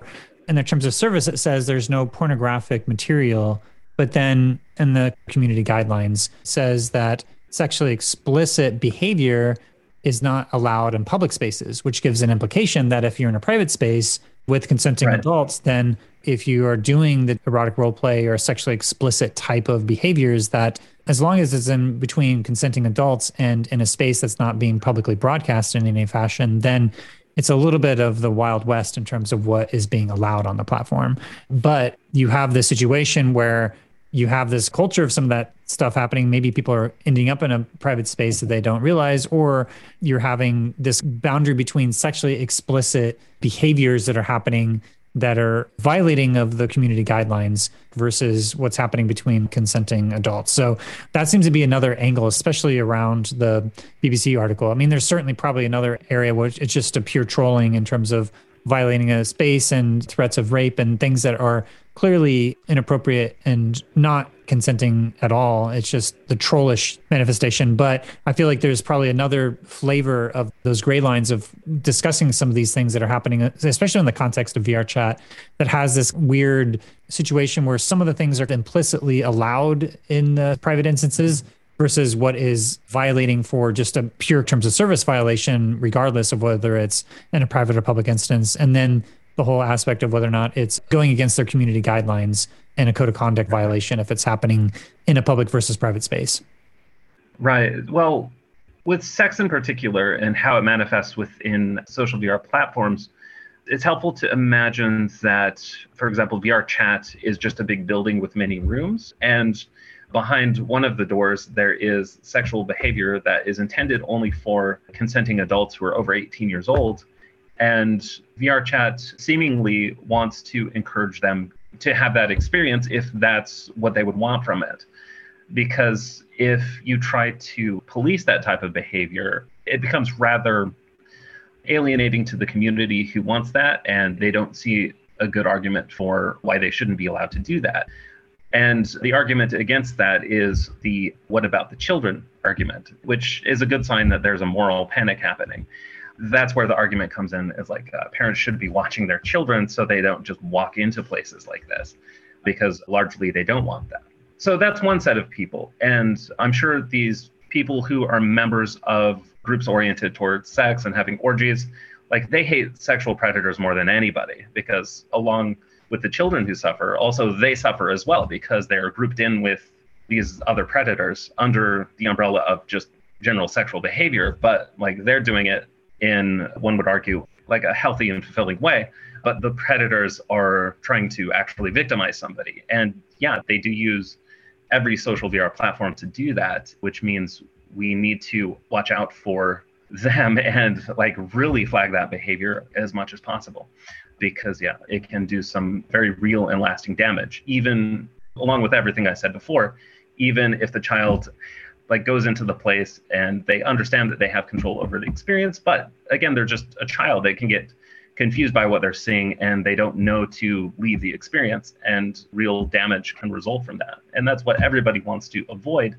And in terms of service, it says there's no pornographic material. But then in the community guidelines says that sexually explicit behavior is not allowed in public spaces, which gives an implication that if you're in a private space, with consenting right. adults, then if you are doing the erotic role play or sexually explicit type of behaviors, that as long as it's in between consenting adults and in a space that's not being publicly broadcast in any fashion, then it's a little bit of the wild west in terms of what is being allowed on the platform. But you have the situation where you have this culture of some of that stuff happening. Maybe people are ending up in a private space that they don't realize, or you're having this boundary between sexually explicit behaviors that are happening that are violating of the community guidelines versus what's happening between consenting adults. So that seems to be another angle, especially around the BBC article. I mean, there's certainly probably another area where it's just a pure trolling in terms of violating a space and threats of rape and things that are clearly inappropriate and not consenting at all. It's just the trollish manifestation. But I feel like there's probably another flavor of those gray lines of discussing some of these things that are happening, especially in the context of VR chat, that has this weird situation where some of the things are implicitly allowed in the private instances versus what is violating for just a pure terms of service violation, regardless of whether it's in a private or public instance. And then the whole aspect of whether or not it's going against their community guidelines and a code of conduct violation if it's happening in a public versus private space. Right. Well, with sex in particular and how it manifests within social VR platforms, it's helpful to imagine that, for example, VR chat is just a big building with many rooms. And behind one of the doors, there is sexual behavior that is intended only for consenting adults who are over 18 years old. And VR chat seemingly wants to encourage them to have that experience if that's what they would want from it. Because if you try to police that type of behavior, it becomes rather alienating to the community who wants that, and they don't see a good argument for why they shouldn't be allowed to do that. And the argument against that is the what about the children argument, which is a good sign that there's a moral panic happening that's where the argument comes in is like uh, parents should be watching their children so they don't just walk into places like this because largely they don't want that. So that's one set of people. And i'm sure these people who are members of groups oriented towards sex and having orgies like they hate sexual predators more than anybody because along with the children who suffer also they suffer as well because they're grouped in with these other predators under the umbrella of just general sexual behavior but like they're doing it in, one would argue, like a healthy and fulfilling way. But the predators are trying to actually victimize somebody. And yeah, they do use every social VR platform to do that, which means we need to watch out for them and like really flag that behavior as much as possible because yeah it can do some very real and lasting damage even along with everything i said before even if the child like goes into the place and they understand that they have control over the experience but again they're just a child. They can get confused by what they're seeing and they don't know to leave the experience and real damage can result from that. And that's what everybody wants to avoid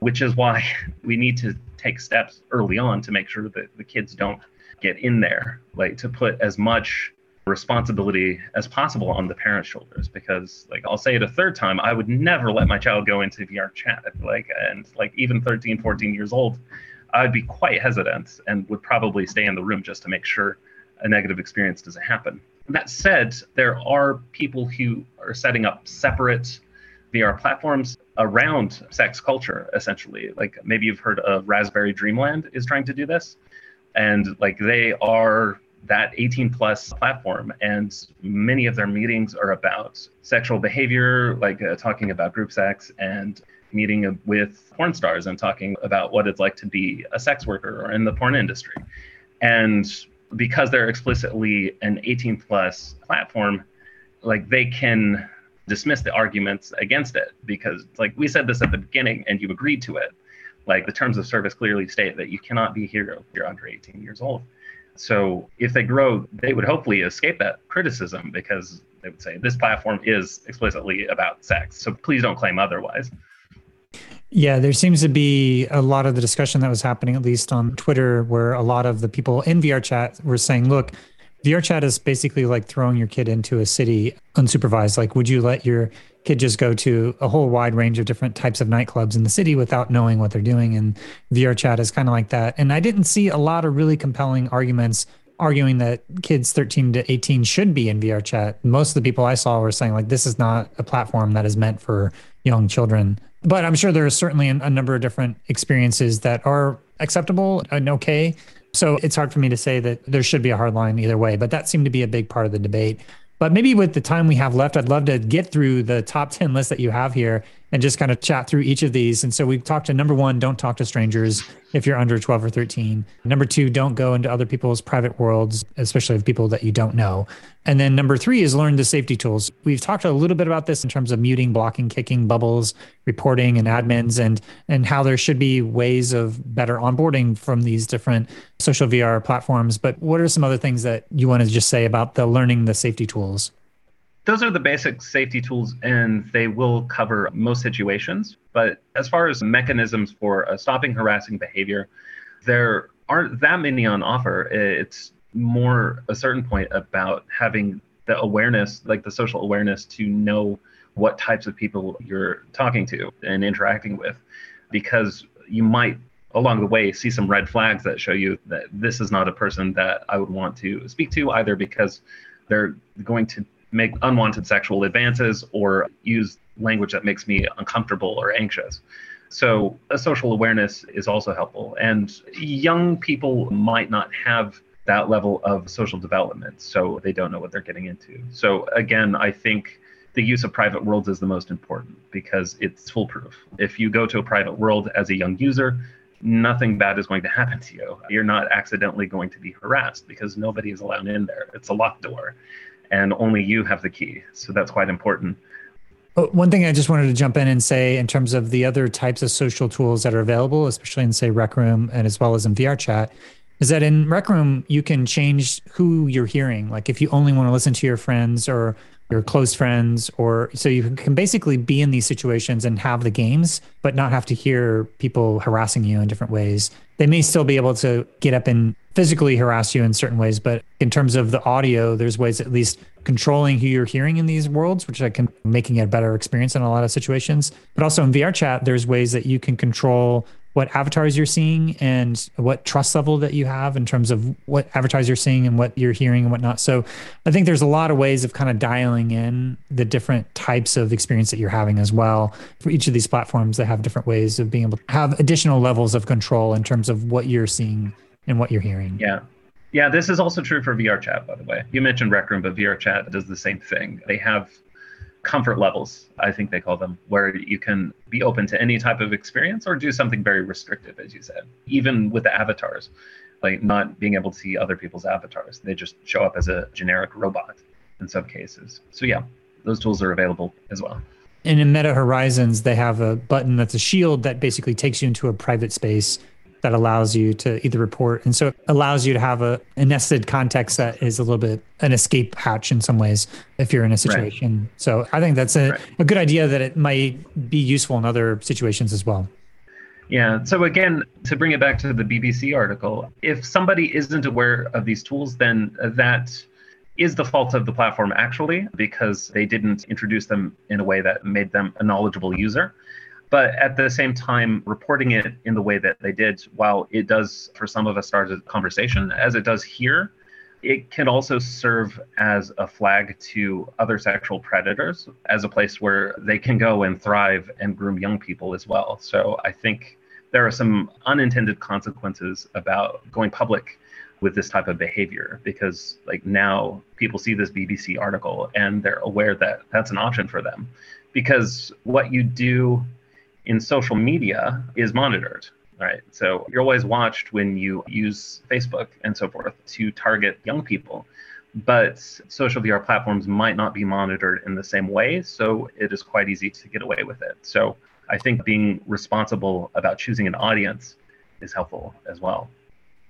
which is why we need to take steps early on to make sure that the kids don't get in there like to put as much responsibility as possible on the parents' shoulders because like I'll say it a third time, I would never let my child go into VR chat. Like and like even 13, 14 years old, I'd be quite hesitant and would probably stay in the room just to make sure a negative experience doesn't happen. That said, there are people who are setting up separate VR platforms around sex culture, essentially. Like maybe you've heard of Raspberry Dreamland is trying to do this. And like they are that 18 plus platform and many of their meetings are about sexual behavior like uh, talking about group sex and meeting with porn stars and talking about what it's like to be a sex worker or in the porn industry. And because they're explicitly an 18 plus platform like they can dismiss the arguments against it because like we said this at the beginning and you agreed to it. Like the terms of service clearly state that you cannot be here if you're under 18 years old so if they grow, they would hopefully escape that criticism because they would say this platform is explicitly about sex. So please don't claim otherwise. Yeah, there seems to be a lot of the discussion that was happening, at least on Twitter, where a lot of the people in VR chat were saying, look, VR chat is basically like throwing your kid into a city unsupervised. Like, would you let your could just go to a whole wide range of different types of nightclubs in the city without knowing what they're doing. And VR chat is kind of like that. And I didn't see a lot of really compelling arguments arguing that kids 13 to 18 should be in VR chat. Most of the people I saw were saying like this is not a platform that is meant for young children. But I'm sure there are certainly a number of different experiences that are acceptable and okay. So it's hard for me to say that there should be a hard line either way, but that seemed to be a big part of the debate. But maybe with the time we have left, I'd love to get through the top 10 list that you have here and just kind of chat through each of these. And so we've talked to number one, don't talk to strangers if you're under 12 or 13. Number two, don't go into other people's private worlds, especially of people that you don't know. And then number three is learn the safety tools. We've talked a little bit about this in terms of muting, blocking, kicking, bubbles, reporting, and admins, and and how there should be ways of better onboarding from these different social VR platforms. But what are some other things that you want to just say about the learning the safety tools? Those are the basic safety tools and they will cover most situations. But as far as mechanisms for uh, stopping harassing behavior, there aren't that many on offer. It's more a certain point about having the awareness, like the social awareness to know what types of people you're talking to and interacting with, because you might along the way see some red flags that show you that this is not a person that I would want to speak to either because they're going to make unwanted sexual advances or use language that makes me uncomfortable or anxious. So, a social awareness is also helpful. And young people might not have that level of social development, so they don't know what they're getting into. So, again, I think the use of private worlds is the most important because it's foolproof. If you go to a private world as a young user, nothing bad is going to happen to you. You're not accidentally going to be harassed because nobody is allowed in there. It's a locked door and only you have the key. So that's quite important. Uh, one thing I just wanted to jump in and say in terms of the other types of social tools that are available, especially in say Rec Room and as well as in VR chat, is that in Rec Room you can change who you're hearing. Like if you only want to listen to your friends or your close friends or so you can basically be in these situations and have the games but not have to hear people harassing you in different ways. They may still be able to get up and physically harass you in certain ways but in terms of the audio there's ways at least controlling who you're hearing in these worlds which i can making it a better experience in a lot of situations. But also in vr chat there's ways that you can control what avatars you're seeing and what trust level that you have in terms of what avatars you're seeing and what you're hearing and whatnot. So I think there's a lot of ways of kind of dialing in the different types of experience that you're having as well. For each of these platforms, they have different ways of being able to have additional levels of control in terms of what you're seeing and what you're hearing. Yeah. Yeah, this is also true for VR chat, by the way. You mentioned Rec Room, but VR chat does the same thing. They have comfort levels, I think they call them, where you can be open to any type of experience or do something very restrictive, as you said, even with the avatars, like not being able to see other people's avatars. They just show up as a generic robot in some cases. So, yeah, those tools are available as well. And in Meta Horizons, they have a button that's a shield that basically takes you into a private space that allows you to either report. And so it allows you to have a, a, nested context that is a little bit an escape hatch in some ways if you're in a situation. Right. So I think that's a, right. a good idea that it might be useful in other situations as well. Yeah. So again, to bring it back to the BBC article, if somebody isn't aware of these tools, then that is the fault of the platform actually, because they didn't introduce them in a way that made them a knowledgeable user. But at the same time, reporting it in the way that they did, while it does for some of us start a conversation, as it does here, it can also serve as a flag to other sexual predators as a place where they can go and thrive and groom young people as well. So I think there are some unintended consequences about going public with this type of behavior because like now people see this BBC article and they're aware that that's an option for them because what you do in social media is monitored. Right. So you're always watched when you use Facebook and so forth to target young people. But social VR platforms might not be monitored in the same way. So it is quite easy to get away with it. So I think being responsible about choosing an audience is helpful as well.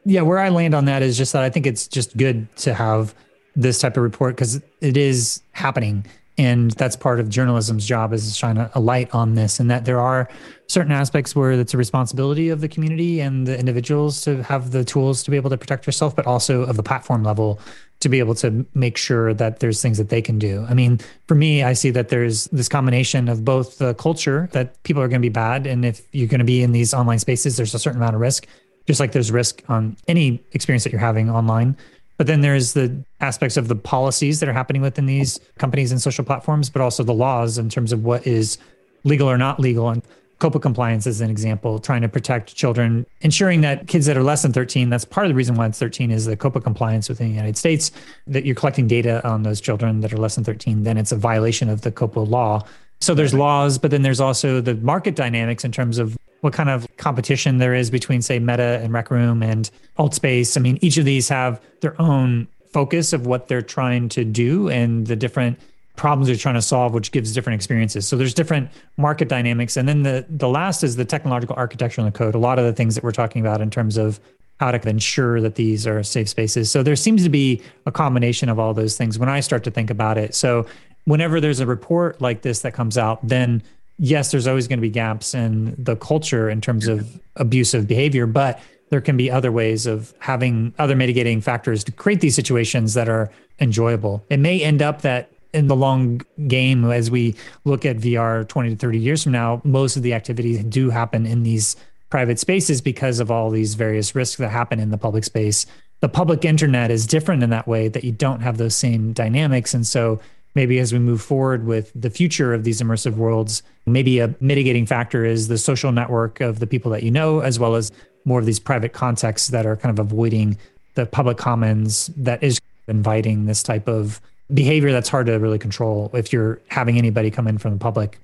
Yeah, where I land on that is just that I think it's just good to have this type of report because it is happening and that's part of journalism's job is to shine a, light on this and that there are certain aspects where it's a responsibility of the community and the individuals to have the tools to be able to protect yourself but also of the platform level to be able to make sure that there's things that they can do. I mean for me i see that there's this combination of both the culture that people are going to be bad and if you're going to be in these online spaces there's a certain amount of risk just like there's risk on any experience that you're having online but then there's the aspects of the policies that are happening within these companies and social platforms, but also the laws in terms of what is legal or not legal. And COPPA compliance is an example, trying to protect children, ensuring that kids that are less than 13, that's part of the reason why it's 13 is the COPPA compliance within the United States, that you're collecting data on those children that are less than 13, then it's a violation of the COPPA law. So there's laws, but then there's also the market dynamics in terms of what kind of competition there is between, say, Meta and Rec Room and Altspace. I mean, each of these have their own focus of what they're trying to do and the different problems they're trying to solve, which gives different experiences. So there's different market dynamics. And then the the last is the technological architecture and the code. A lot of the things that we're talking about in terms of how to ensure that these are safe spaces. So there seems to be a combination of all those things when I start to think about it. So whenever there's a report like this that comes out, then yes, there's always going to be gaps in the culture in terms of abusive behavior, but there can be other ways of having other mitigating factors to create these situations that are enjoyable. It may end up that in the long game, as we look at VR 20 to 30 years from now, most of the activities do happen in these private spaces because of all these various risks that happen in the public space. The public internet is different in that way that you don't have those same dynamics. And so maybe as we move forward with the future of these immersive worlds, maybe a mitigating factor is the social network of the people that you know, as well as more of these private contexts that are kind of avoiding the public commons that is inviting this type of behavior that's hard to really control if you're having anybody come in from the public.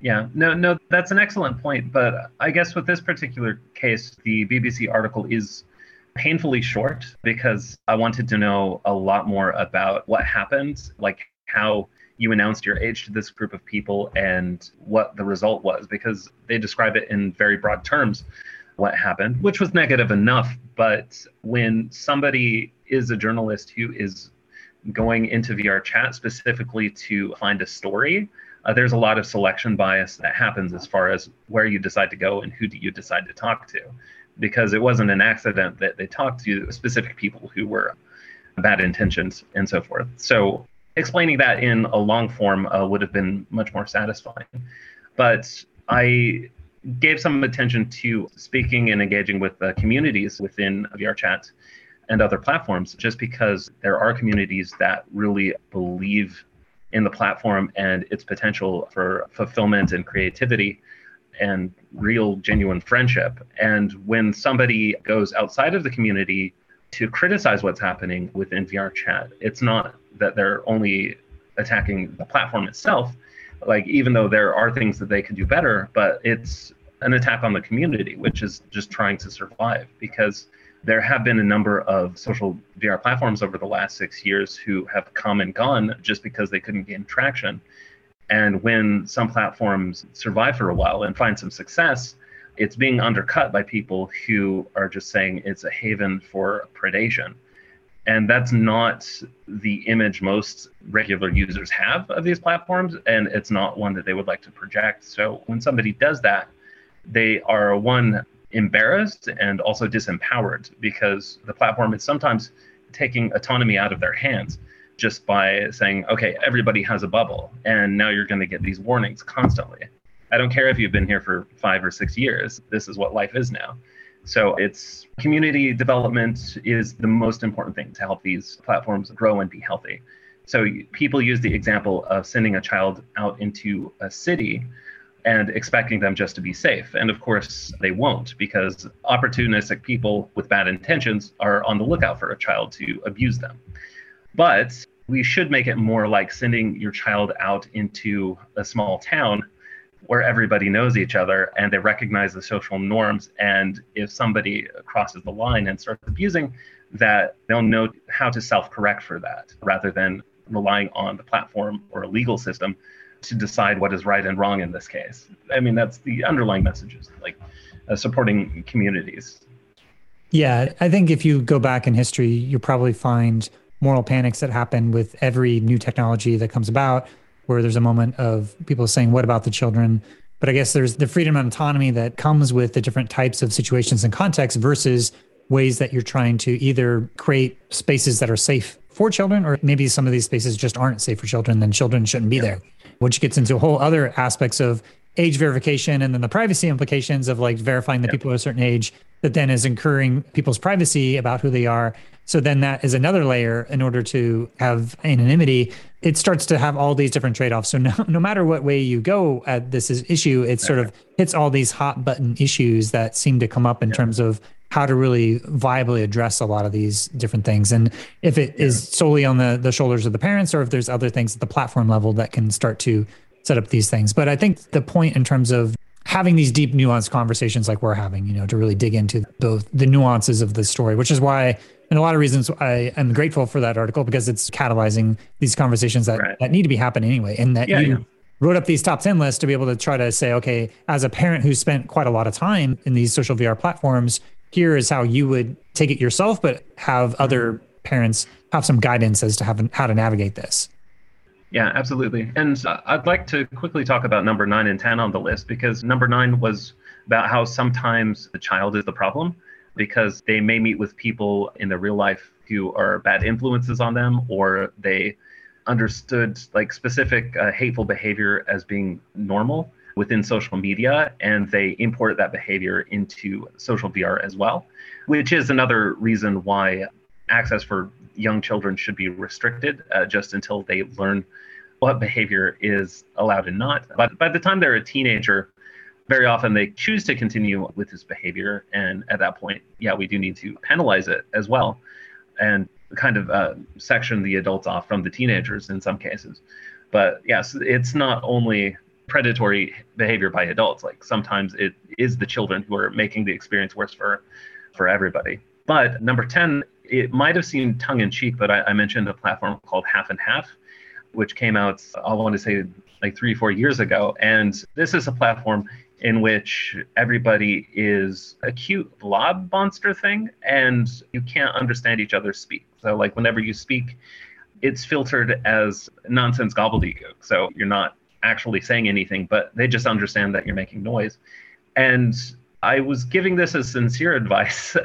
Yeah, no, no, that's an excellent point. But I guess with this particular case, the BBC article is painfully short because I wanted to know a lot more about what happened, like how you announced your age to this group of people and what the result was, because they describe it in very broad terms what happened, which was negative enough. But when somebody is a journalist who is going into VR chat specifically to find a story, uh, there's a lot of selection bias that happens as far as where you decide to go and who do you decide to talk to. Because it wasn't an accident that they talked to specific people who were bad intentions and so forth. So explaining that in a long form uh, would have been much more satisfying. But I gave some attention to speaking and engaging with uh, communities within VRChat and other platforms, just because there are communities that really believe in the platform and its potential for fulfillment and creativity and real genuine friendship. And when somebody goes outside of the community to criticize what's happening within VR chat, it's not that they're only attacking the platform itself. Like, even though there are things that they could do better, but it's an attack on the community, which is just trying to survive because there have been a number of social VR platforms over the last six years who have come and gone just because they couldn't gain traction. And when some platforms survive for a while and find some success, it's being undercut by people who are just saying it's a haven for predation. And that's not the image most regular users have of these platforms. And it's not one that they would like to project. So when somebody does that, they are one embarrassed and also disempowered because the platform is sometimes taking autonomy out of their hands just by saying, okay, everybody has a bubble, and now you're going to get these warnings constantly. I don't care if you've been here for five or six years, this is what life is now. So it's community development is the most important thing to help these platforms grow and be healthy. So people use the example of sending a child out into a city and expecting them just to be safe. And of course, they won't because opportunistic people with bad intentions are on the lookout for a child to abuse them. But we should make it more like sending your child out into a small town where everybody knows each other and they recognize the social norms. And if somebody crosses the line and starts abusing, that they'll know how to self correct for that rather than relying on the platform or a legal system to decide what is right and wrong in this case. I mean, that's the underlying messages, like uh, supporting communities. Yeah, I think if you go back in history, you'll probably find moral panics that happen with every new technology that comes about, where there's a moment of people saying, What about the children? But I guess there's the freedom and autonomy that comes with the different types of situations and contexts versus ways that you're trying to either create spaces that are safe for children, or maybe some of these spaces just aren't safe for children, then children shouldn't be there. Which gets into a whole other aspects of age verification and then the privacy implications of like verifying that people are a certain age that then is incurring people's privacy about who they are. So then that is another layer in order to have anonymity. It starts to have all these different trade-offs. So no, no matter what way you go at this issue, it sort of hits all these hot button issues that seem to come up in terms of how to really viably address a lot of these different things. And if it yeah. is solely on the, the shoulders of the parents, or if there's other things at the platform level that can start to set up these things. But I think the point in terms of having these deep nuanced conversations like we're having, you know, to really dig into both the nuances of the story, which is why and a lot of reasons I am grateful for that article because it's catalyzing these conversations that, right. that need to be happening anyway. And that yeah, you yeah. wrote up these top 10 lists to be able to try to say, okay, as a parent who spent quite a lot of time in these social VR platforms, here is how you would take it yourself, but have other parents have some guidance as to how, how to navigate this. Yeah, absolutely. And uh, I'd like to quickly talk about number nine and 10 on the list because number nine was about how sometimes the child is the problem because they may meet with people in their real life who are bad influences on them or they understood like specific uh, hateful behavior as being normal within social media and they import that behavior into social VR as well, which is another reason why access for young children should be restricted uh, just until they learn what behavior is allowed and not. But by the time they're a teenager, very often they choose to continue with this behavior. And at that point, yeah, we do need to penalize it as well and kind of uh, section the adults off from the teenagers in some cases. But yes, it's not only predatory behavior by adults. Like sometimes it is the children who are making the experience worse for for everybody. But number 10 it might have seemed tongue in cheek, but I, I, mentioned a platform called Half and Half, which came out, I want to say, like three, four years ago. And this is a platform in which everybody is a cute blob monster thing and you can't understand each other's speak. So, like, whenever you speak, it's filtered as nonsense gobbledygook. So, you're not actually saying anything, but they just understand that you're making noise. And I was giving this as sincere advice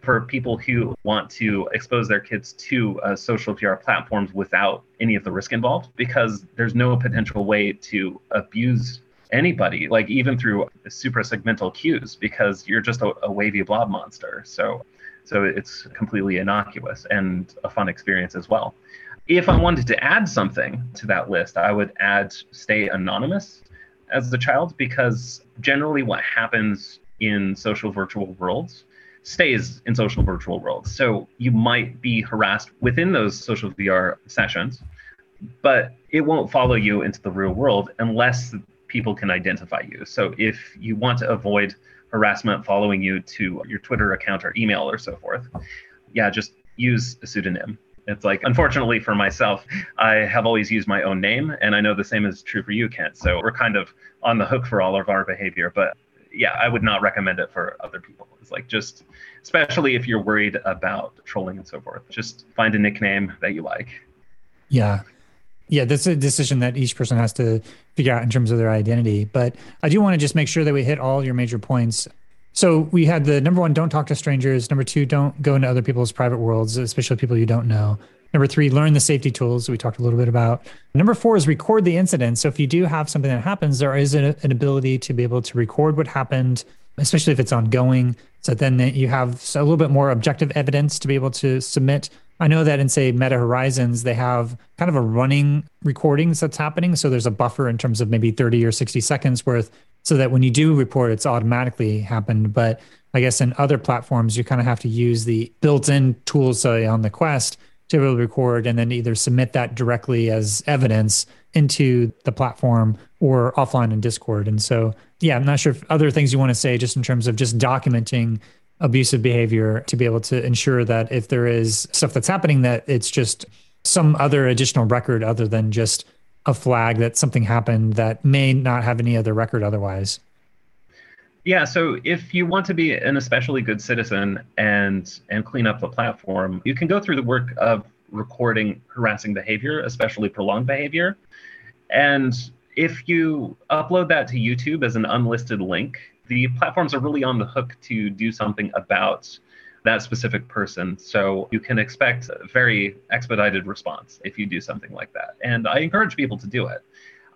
for people who want to expose their kids to uh, social VR platforms without any of the risk involved, because there's no potential way to abuse anybody, like even through suprasegmental cues, because you're just a, a wavy blob monster. So, so it's completely innocuous and a fun experience as well. If I wanted to add something to that list, I would add stay anonymous as a child because generally what happens in social virtual worlds stays in social virtual worlds. So you might be harassed within those social VR sessions, but it won't follow you into the real world unless people can identify you. So if you want to avoid harassment following you to your Twitter account or email or so forth, yeah, just use a pseudonym. It's like, unfortunately for myself, I have always used my own name, and I know the same is true for you, Kent. So we're kind of on the hook for all of our behavior. But yeah, I would not recommend it for other people. It's like just, especially if you're worried about trolling and so forth, just find a nickname that you like. Yeah. Yeah, that's a decision that each person has to figure out in terms of their identity. But I do want to just make sure that we hit all your major points. So we had the number one, don't talk to strangers. Number two, don't go into other people's private worlds, especially people you don't know. Number three, learn the safety tools we talked a little bit about. Number four is record the incident. So if you do have something that happens, there is an, an ability to be able to record what happened, especially if it's ongoing. So then you have a little bit more objective evidence to be able to submit. I know that in say Meta Horizons, they have kind of a running recordings that's happening. So there's a buffer in terms of maybe 30 or 60 seconds worth so that when you do report, it's automatically happened. But I guess in other platforms, you kind of have to use the built-in tools say, on the Quest to be able to record and then either submit that directly as evidence into the platform or offline in Discord. And so, yeah, I'm not sure if other things you want to say just in terms of just documenting abusive behavior to be able to ensure that if there is stuff that's happening, that it's just some other additional record other than just a flag that something happened that may not have any other record otherwise. Yeah, so if you want to be an especially good citizen and and clean up the platform, you can go through the work of recording harassing behavior, especially prolonged behavior. And if you upload that to YouTube as an unlisted link, the platforms are really on the hook to do something about that specific person. So you can expect a very expedited response if you do something like that. And I encourage people to do it.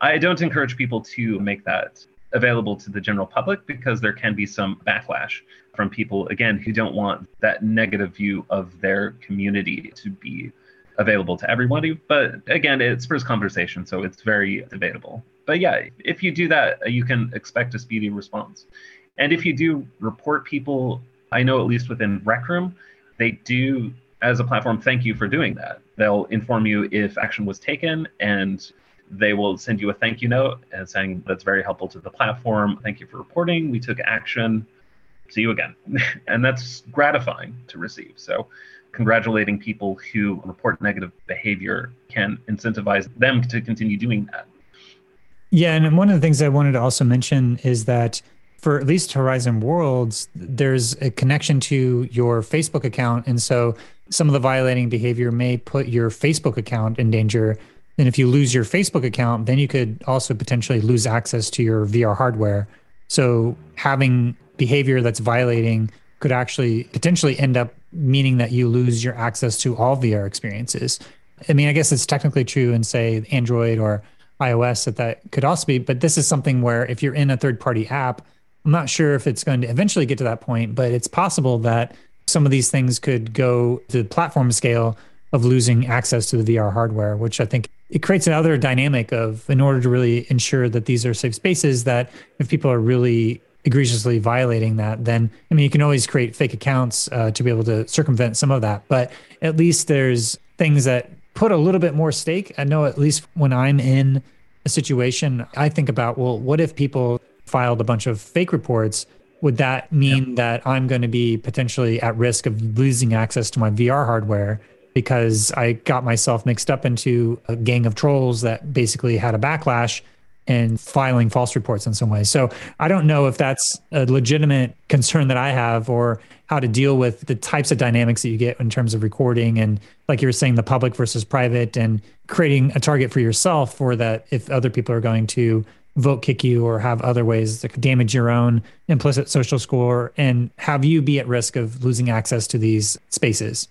I don't encourage people to make that available to the general public because there can be some backlash from people again who don't want that negative view of their community to be available to everybody. But again it spurs conversation so it's very debatable. But yeah if you do that uh, you can expect a speedy response. And if you do report people i know at least within rec room they do as a platform thank you for doing that. They'll inform you if action was taken and they will send you a thank you note and saying that's very helpful to the platform. Thank you for reporting. We took action. See you again. and that's gratifying to receive. So, congratulating people who report negative behavior can incentivize them to continue doing that. Yeah. And one of the things I wanted to also mention is that for at least Horizon Worlds, there's a connection to your Facebook account. And so some of the violating behavior may put your Facebook account in danger then if you lose your Facebook account, then you could also potentially lose access to your VR hardware. So having behavior that's violating could actually potentially end up meaning that you lose your access to all VR experiences. I mean, I guess it's technically true in say Android or iOS that that could also be, but this is something where if you're in a third party app, I'm not sure if it's going to eventually get to that point, but it's possible that some of these things could go to the platform scale of losing access to the VR hardware, which I think it creates another dynamic of in order to really ensure that these are safe spaces that if people are really egregiously violating that, then I mean you can always create fake accounts uh, to be able to circumvent some of that. But at least there's things that put a little bit more stake. I know at least when I'm in a situation, I think about well, what if people filed a bunch of fake reports? Would that mean yep. that I'm going to be potentially at risk of losing access to my VR hardware? Because I got myself mixed up into a gang of trolls that basically had a backlash and filing false reports in some way. So I don't know if that's a legitimate concern that I have or how to deal with the types of dynamics that you get in terms of recording and like you were saying the public versus private and creating a target for yourself for that if other people are going to vote kick you or have other ways that could damage your own implicit social score and have you be at risk of losing access to these spaces.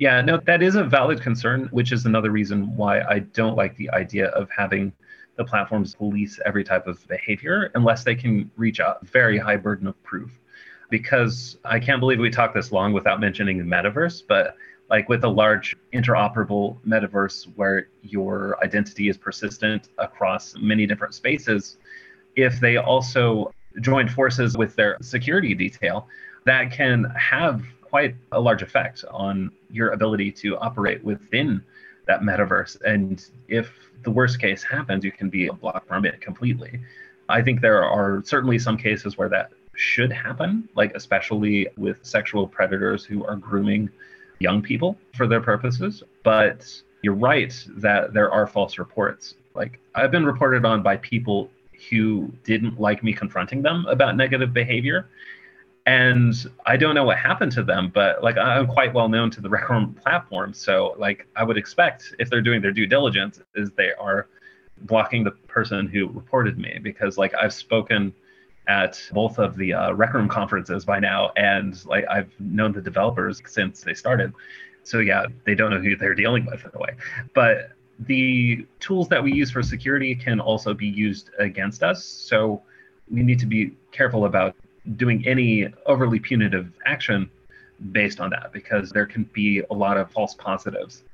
Yeah, no, that is a valid concern, which is another reason why I don't like the idea of having the platforms police every type of behavior unless they can reach a very high burden of proof. Because I can't believe we talked this long without mentioning the metaverse, but like with a large interoperable metaverse where your identity is persistent across many different spaces, if they also join forces with their security detail, that can have quite a large effect on your ability to operate within that metaverse. And if the worst case happens, you can be blocked from it completely. I think there are certainly some cases where that should happen, like especially with sexual predators who are grooming young people for their purposes. But you're right that there are false reports. Like I've been reported on by people who didn't like me confronting them about negative behavior and I don't know what happened to them, but like I'm quite well known to the Rec Room platform, so like I would expect if they're doing their due diligence, is they are blocking the person who reported me because like I've spoken at both of the uh, Rec Room conferences by now, and like I've known the developers since they started. So yeah, they don't know who they're dealing with in a way, but the tools that we use for security can also be used against us. So we need to be careful about doing any overly punitive action based on that because there can be a lot of false positives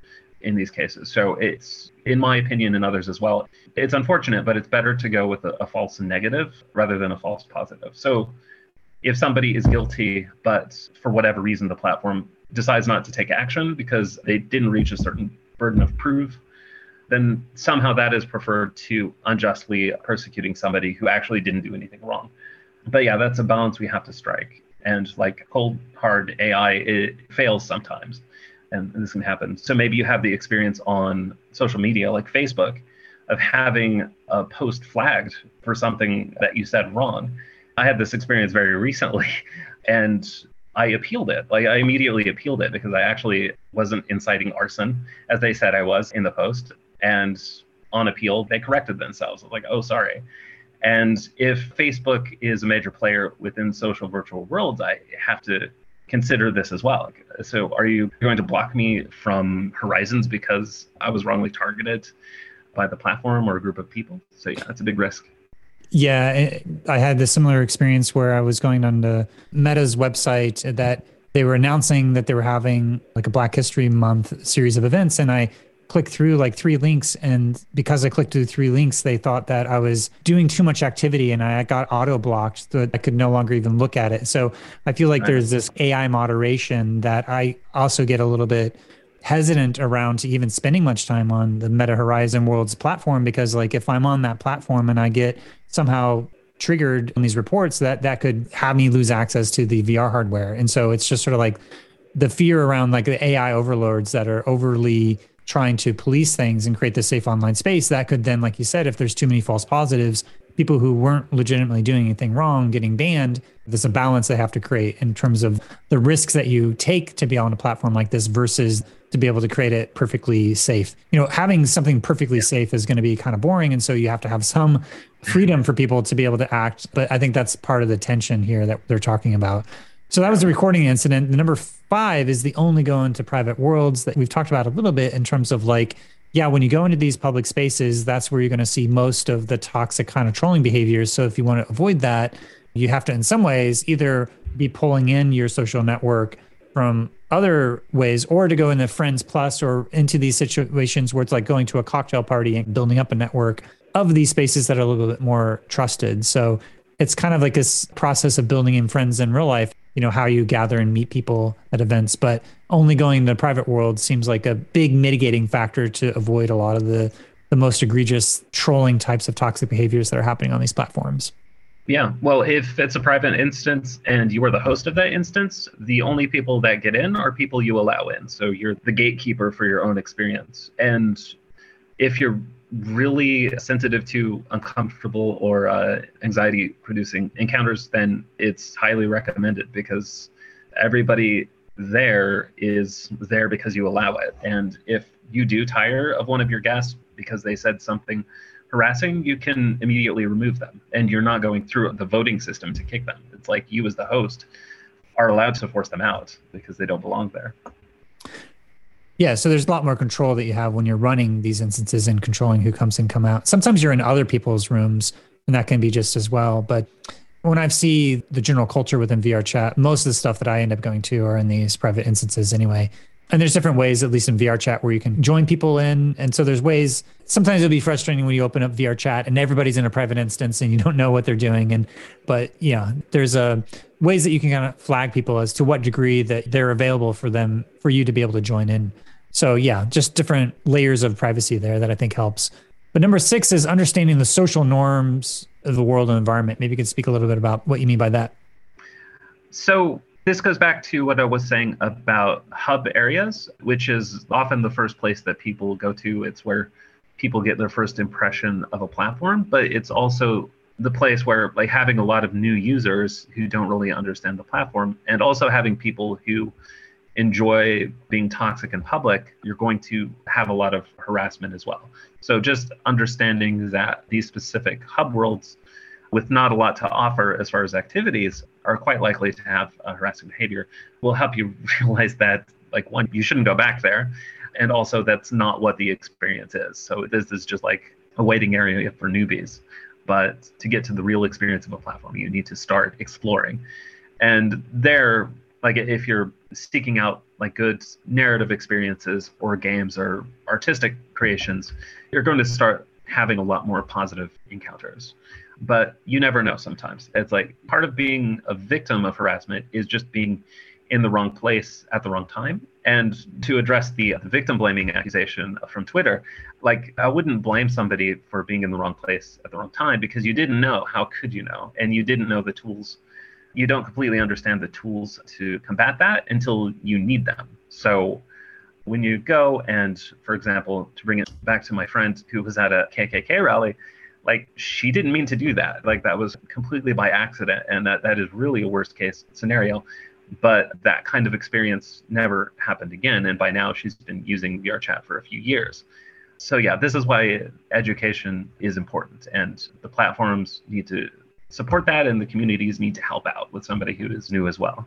in these cases. So it's, in my opinion, and others as well, it's unfortunate, but it's better to go with a, a false negative rather than a false positive. So if somebody is guilty, but for whatever reason the platform decides not to take action because they didn't reach a certain burden of proof, then somehow that is preferred to unjustly persecuting somebody who actually didn't do anything wrong but yeah, that's a balance we have to strike. And like cold hard AI, it fails sometimes, and, this can happen. So maybe you have the experience on social media, like Facebook, of having a post flagged for something that you said wrong. I had this experience very recently, and I appealed it. Like I immediately appealed it because I actually wasn't inciting arson as they said I was in the post. And on appeal, they corrected themselves. Like, oh, sorry. And if Facebook is a major player within social virtual worlds, I have to consider this as well. So, are you going to block me from Horizons because I was wrongly targeted by the platform or a group of people? So, yeah, that's a big risk. Yeah, I had this similar experience where I was going on the Meta's website that they were announcing that they were having like a Black History Month series of events, and I click through like three links and because i clicked through three links they thought that i was doing too much activity and i got auto blocked so that i could no longer even look at it so i feel like right. there's this ai moderation that i also get a little bit hesitant around to even spending much time on the meta horizon worlds platform because like if i'm on that platform and i get somehow triggered on these reports that that could have me lose access to the vr hardware and so it's just sort of like the fear around like the ai overlords that are overly trying to police things and create this safe online space, that could then, like you said, if there's too many false positives, people who weren't legitimately doing anything wrong getting banned, there's a balance they have to create in terms of the risks that you take to be on a platform like this versus to be able to create it perfectly safe. You know, having something perfectly safe is going to be kind of boring. And so you have to have some freedom for people to be able to act. But I think that's part of the tension here that they're talking about. So that was the recording incident. The number five is the only go into private worlds that we've talked about a little bit in terms of like, yeah, when you go into these public spaces, that's where you're going to see most of the toxic kind of trolling behaviors. So if you want to avoid that, you have to, in some ways, either be pulling in your social network from other ways or to go into friends plus or into these situations where it's like going to a cocktail party and building up a network of these spaces that are a little bit more trusted so it's kind of like this process of building in friends in real life you know how you gather and meet people at events but only going the private world seems like a big mitigating factor to avoid a lot of the the most egregious trolling types of toxic behaviors that are happening on these platforms yeah, well, if it's a private instance and you are the host of that instance, the only people that get in are people you allow in. So you're the gatekeeper for your own experience. And if you're really sensitive to uncomfortable or uh, anxiety producing encounters, then it's highly recommended because everybody there is there because you allow it. And if you do tire of one of your guests because they said something harassing, you can immediately remove them. And you're not going through the voting system to kick them. It's like you, as the host, are allowed to force them out because they don't belong there. Yeah, so there's a lot more control that you have when you're running these instances and controlling who comes and come out. Sometimes you're in other people's rooms, and that can be just as well. But when I see the general culture within VR chat, most of the stuff that I end up going to are in these private instances anyway. And there's different ways, at least in VR chat, where you can join people in. And so there's ways, sometimes it'll be frustrating when you open up VR chat and everybody's in a private instance and you don't know what they're doing. And, but yeah, there's a ways that you can kind of flag people as to what degree that they're available for them, for you to be able to join in. So yeah, just different layers of privacy there that I think helps. But number six is understanding the social norms of the world and environment. Maybe you could speak a little bit about what you mean by that. So this goes back to what I was saying about hub areas, which is often the first place that people go to. It's where people get their first impression of a platform, but it's also the place where like having a lot of new users who don't really understand the platform and also having people who enjoy being toxic in public, you're going to have a lot of harassment as well. So just understanding that these specific hub worlds with not a lot to offer as far as activities are quite likely to have harassing behavior will help you realize that like one you shouldn't go back there and also that's not what the experience is so this is just like a waiting area for newbies but to get to the real experience of a platform you need to start exploring and there like if you're seeking out like good narrative experiences or games or artistic creations you're going to start having a lot more positive encounters but you never know sometimes. It's like part of being a victim of harassment is just being in the wrong place at the wrong time. And to address the, victim blaming accusation from Twitter, like I wouldn't blame somebody for being in the wrong place at the wrong time because you didn't know. How could you know? And you didn't know the tools. You don't completely understand the tools to combat that until you need them. So when you go and, for example, to bring it back to my friend who was at a KKK rally, like she didn't mean to do that like that was completely by accident and that that is really a worst case scenario but that kind of experience never happened again and by now she's been using VRChat for a few years so yeah this is why education is important and the platforms need to support that and the communities need to help out with somebody who is new as well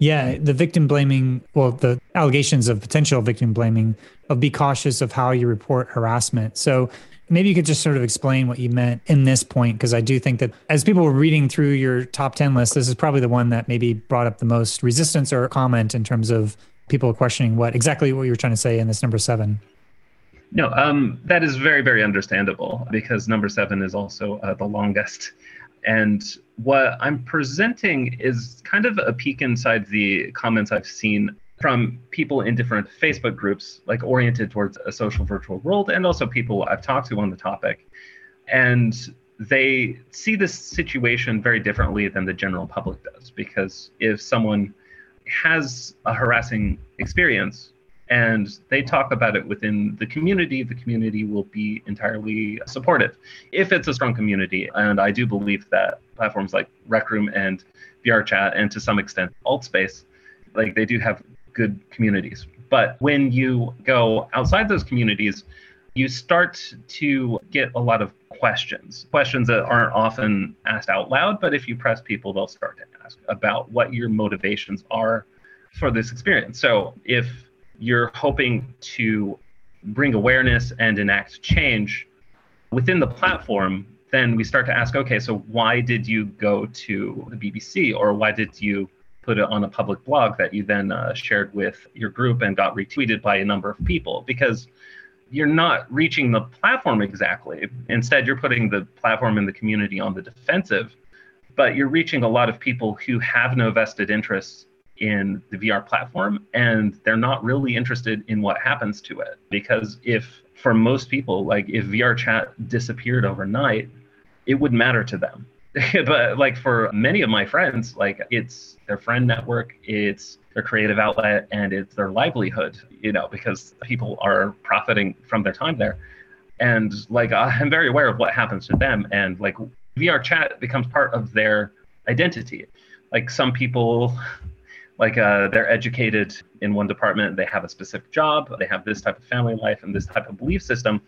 yeah, the victim blaming, well, the allegations of potential victim blaming, of be cautious of how you report harassment. So maybe you could just sort of explain what you meant in this point because i do think that as people were reading through your top 10 list this is probably the one that maybe brought up the most resistance or comment in terms of people questioning what exactly what you were trying to say in this number seven. No um, that is very very understandable because number seven is also uh, the longest. And what i'm presenting is kind of a peek inside the comments i've seen from people in different Facebook groups, like oriented towards a social virtual world, and also people I've talked to on the topic. And they see this situation very differently than the general public does, because if someone has a harassing experience and they talk about it within the community, the community will be entirely supportive if it's a strong community. And I do believe that platforms like Rec Room and VRChat, and to some extent Altspace, like they do have good communities. But when you go outside those communities, you start to get a lot of questions, questions that aren't often asked out loud, but if you press people, they'll start to ask about what your motivations are for this experience. So if you're hoping to bring awareness and enact change within the platform, then we start to ask, okay, so why did you go to the BBC or why did you put it on a public blog that you then uh, shared with your group and got retweeted by a number of people? Because you're not reaching the platform exactly. Instead, you're putting the platform and the community on the defensive, but you're reaching a lot of people who have no vested interests in the VR platform and they're not really interested in what happens to it. Because if, for most people, like if VR chat disappeared overnight, it wouldn't matter to them. but like for many of my friends, like it's their friend network, it's their creative outlet, and it's their livelihood, you know, because people are profiting from their time there. And like I'm very aware of what happens to them. And like VR chat becomes part of their identity. Like some people like uh, they're educated in one department, they have a specific job, they have this type of family life and this type of belief system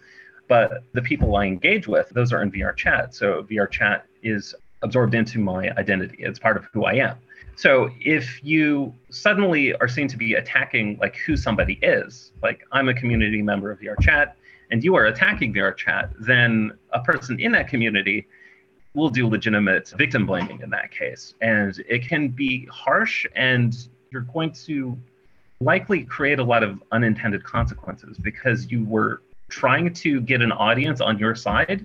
but the people I engage with, those are in VR chat. So VR chat is absorbed into my identity. It's part of who I am. So if you suddenly are seen to be attacking like who somebody is, like I'm a community member of VR chat and you are attacking VR chat, then a person in that community will do legitimate victim blaming in that case. And it can be harsh and you're going to likely create a lot of unintended consequences because you were trying to get an audience on your side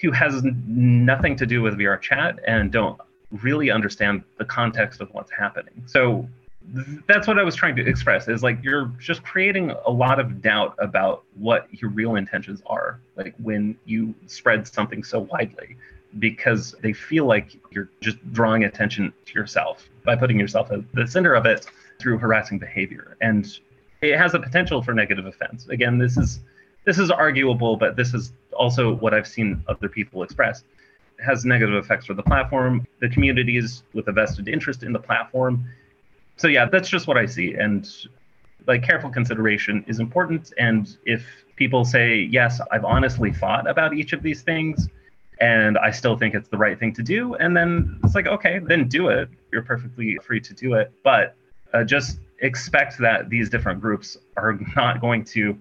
who has nothing to do with VR chat and don't really understand the context of what's happening. So that's what I was trying to express is like you're just creating a lot of doubt about what your real intentions are like when you spread something so widely because they feel like you're just drawing attention to yourself by putting yourself at the center of it through harassing behavior and it has a potential for negative offense again this is this is arguable, but this is also what I've seen other people express. It has negative effects for the platform, the communities with a vested interest in the platform. So yeah, that's just what I see. And like careful consideration is important. And if people say, yes, I've honestly thought about each of these things, and I still think it's the right thing to do, and then it's like, okay, then do it. You're perfectly free to do it. But uh, just expect that these different groups are not going to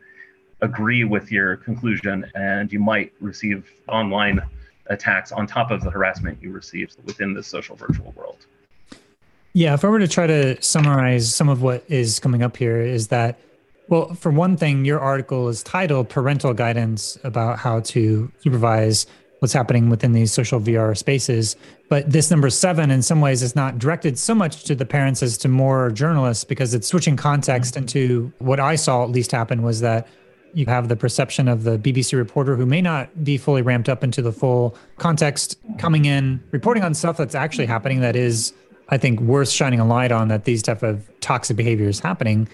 agree with your conclusion, and you might receive online attacks on top of the harassment you receive within the social virtual world. Yeah, if I were to try to summarize some of what is coming up here, is that, well, for one thing, your article is titled Parental Guidance about how to supervise what's happening within these social VR spaces. But this number seven, in some ways, is not directed so much to the parents as to more journalists because it's switching context mm-hmm. into what I saw at least happen was that you have the perception of the BBC reporter who may not be fully ramped up into the full context coming in, reporting on stuff that's actually happening that is, I think, worth shining a light on that these type of toxic behavior is happening.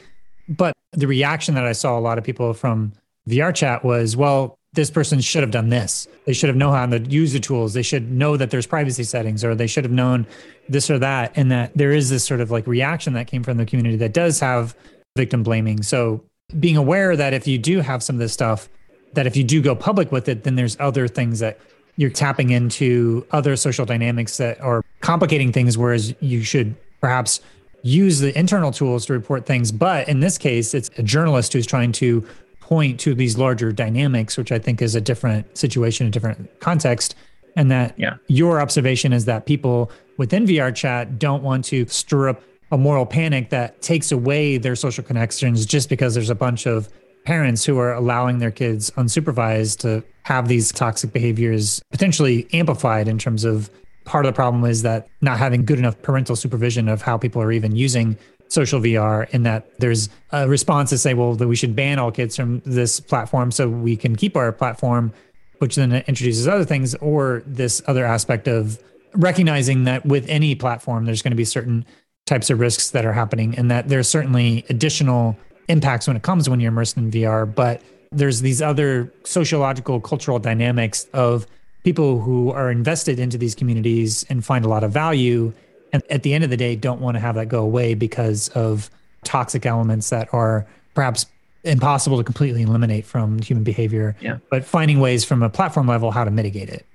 But the reaction that I saw a lot of people from VR chat was, well, this person should have done this. They should have known how to use the tools. They should know that there's privacy settings, or they should have known this or that. And that there is this sort of like reaction that came from the community that does have victim blaming. So being aware that if you do have some of this stuff, that if you do go public with it, then there's other things that you're tapping into other social dynamics that are complicating things, whereas you should perhaps use the internal tools to report things. But in this case, it's a journalist who's trying to point to these larger dynamics, which I think is a different situation, a different context. And that yeah. your observation is that people within VR chat don't want to stir up a moral panic that takes away their social connections just because there's a bunch of parents who are allowing their kids unsupervised to have these toxic behaviors potentially amplified in terms of part of the problem is that not having good enough parental supervision of how people are even using social VR and that there's a response to say, well, that we should ban all kids from this platform so we can keep our platform, which then introduces other things, or this other aspect of recognizing that with any platform, there's going to be certain types of risks that are happening and that there's certainly additional impacts when it comes when you're immersed in VR, but there's these other sociological cultural dynamics of people who are invested into these communities and find a lot of value and at the end of the day don't want to have that go away because of toxic elements that are perhaps impossible to completely eliminate from human behavior. Yeah. But finding ways from a platform level how to mitigate it.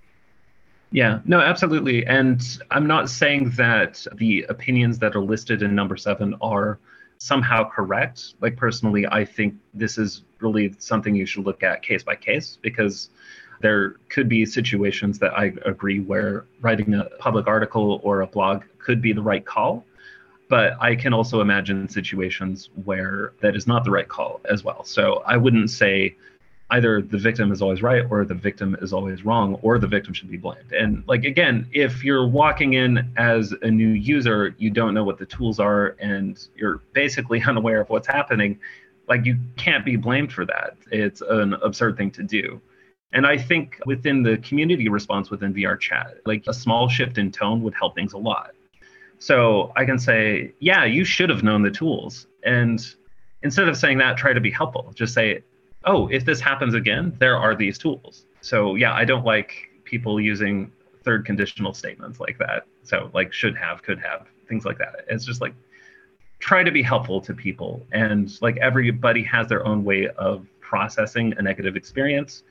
Yeah, no, absolutely. And I'm not saying that the opinions that are listed in number seven are somehow correct. Like, personally, I think this is really something you should look at case by case because there could be situations that I agree where writing a public article or a blog could be the right call. But I can also imagine situations where that is not the right call as well. So I wouldn't say either the victim is always right or the victim is always wrong or the victim should be blamed. And like again, if you're walking in as a new user, you don't know what the tools are and you're basically unaware of what's happening, like you can't be blamed for that. It's an absurd thing to do. And I think within the community response within VR chat, like a small shift in tone would help things a lot. So I can say, yeah, you should have known the tools. And instead of saying that, try to be helpful. Just say, oh, if this happens again, there are these tools. So yeah, I don't like people using third conditional statements like that. So like should have, could have, things like that. It's just like try to be helpful to people. And like everybody has their own way of processing a negative experience.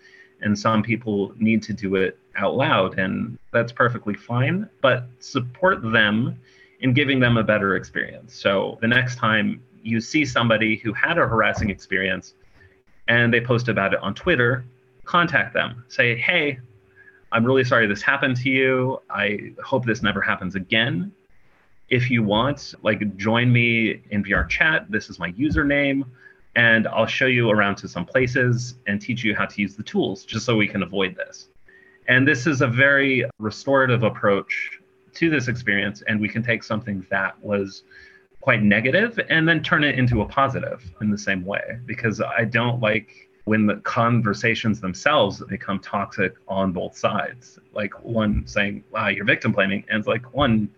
And some people need to do it out loud, and that's perfectly fine. But support them in giving them a better experience. So the next time you see somebody who had a harassing experience, and they post about it on Twitter, contact them. Say, hey, I'm really sorry this happened to you. I hope this never happens again. If you want, like, join me in VR chat. This is my username, and I'll show you around to some places and teach you how to use the tools just so we can avoid this. And this is a very restorative approach to this experience, and we can take something that was quite negative and then turn it into a positive in the same way because I don't like when the conversations themselves become toxic on both sides. Like one saying, wow, you're victim blaming, and it's like one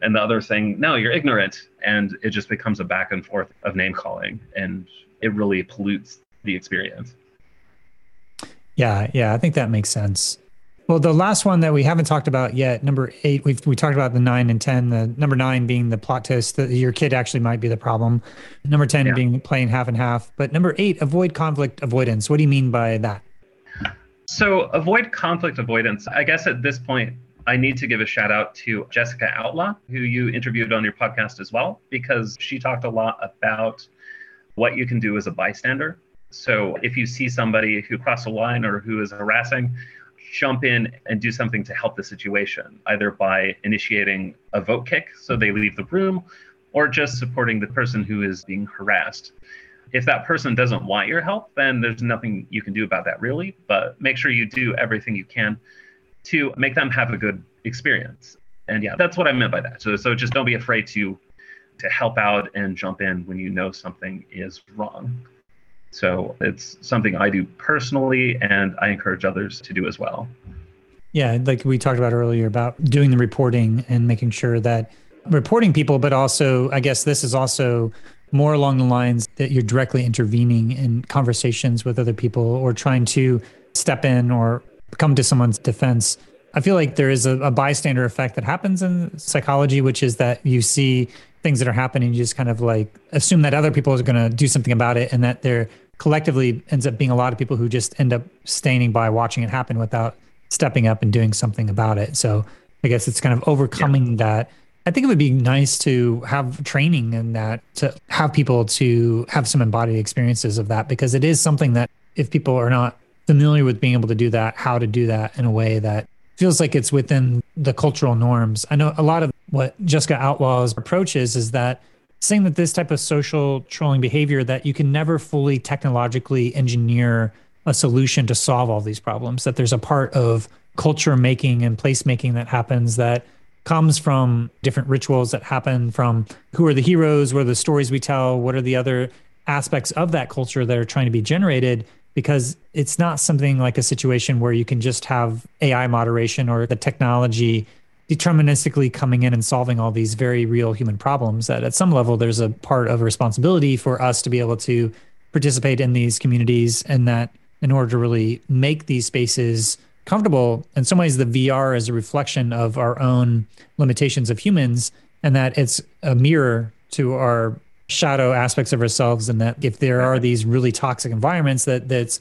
and the other saying, no, you're ignorant. And it just becomes a back and forth of name calling and it really pollutes the experience. Yeah, yeah, I think that makes sense. Well, the last one that we haven't talked about yet, number eight, we've we talked about the nine and ten. The number nine being the plot twist that your kid actually might be the problem. Number ten yeah. being playing half and half. But number eight, avoid conflict avoidance. What do you mean by that? So avoid conflict avoidance. I guess at this point, I need to give a shout out to Jessica Outlaw, who you interviewed on your podcast as well, because she talked a lot about what you can do as a bystander. So if you see somebody who crossed a line or who is harassing, jump in and do something to help the situation, either by initiating a vote kick so they leave the room or just supporting the person who is being harassed. If that person doesn't want your help, then there's nothing you can do about that really, but make sure you do everything you can to make them have a good experience. And yeah, that's what I meant by that. So so just don't be afraid to to help out and jump in when you know something is wrong. So it's something I do personally, and I encourage others to do as well. Yeah, like we talked about earlier about doing the reporting and making sure that reporting people, but also, I guess this is also more along the lines that you're directly intervening in conversations with other people or trying to step in or come to someone's defense. I feel like there is a, a bystander effect that happens in psychology, which is that you see things that are happening, you just kind of like assume that other people are going to do something about it and that there collectively ends up being a lot of people who just end up standing by watching it happen without stepping up and doing something about it. So I guess it's kind of overcoming yeah. that. I think it would be nice to have training in that to have people to have some embodied experiences of that because it is something that if people are not familiar with being able to do that, how to do that in a way that feels like it's within the cultural norms. I know a lot of what Jessica Outlaw's approach is is that saying that this type of social trolling behavior that you can never fully technologically engineer a solution to solve all these problems that there's a part of culture making and place making that happens that comes from different rituals that happen from who are the heroes what are the stories we tell what are the other aspects of that culture that are trying to be generated because it's not something like a situation where you can just have ai moderation or the technology deterministically coming in and solving all these very real human problems that at some level there's a part of responsibility for us to be able to participate in these communities and that in order to really make these spaces comfortable. In some ways the vr is a reflection of our own limitations of humans and that it's a mirror to our shadow aspects of ourselves and that if there are these really toxic environments that that's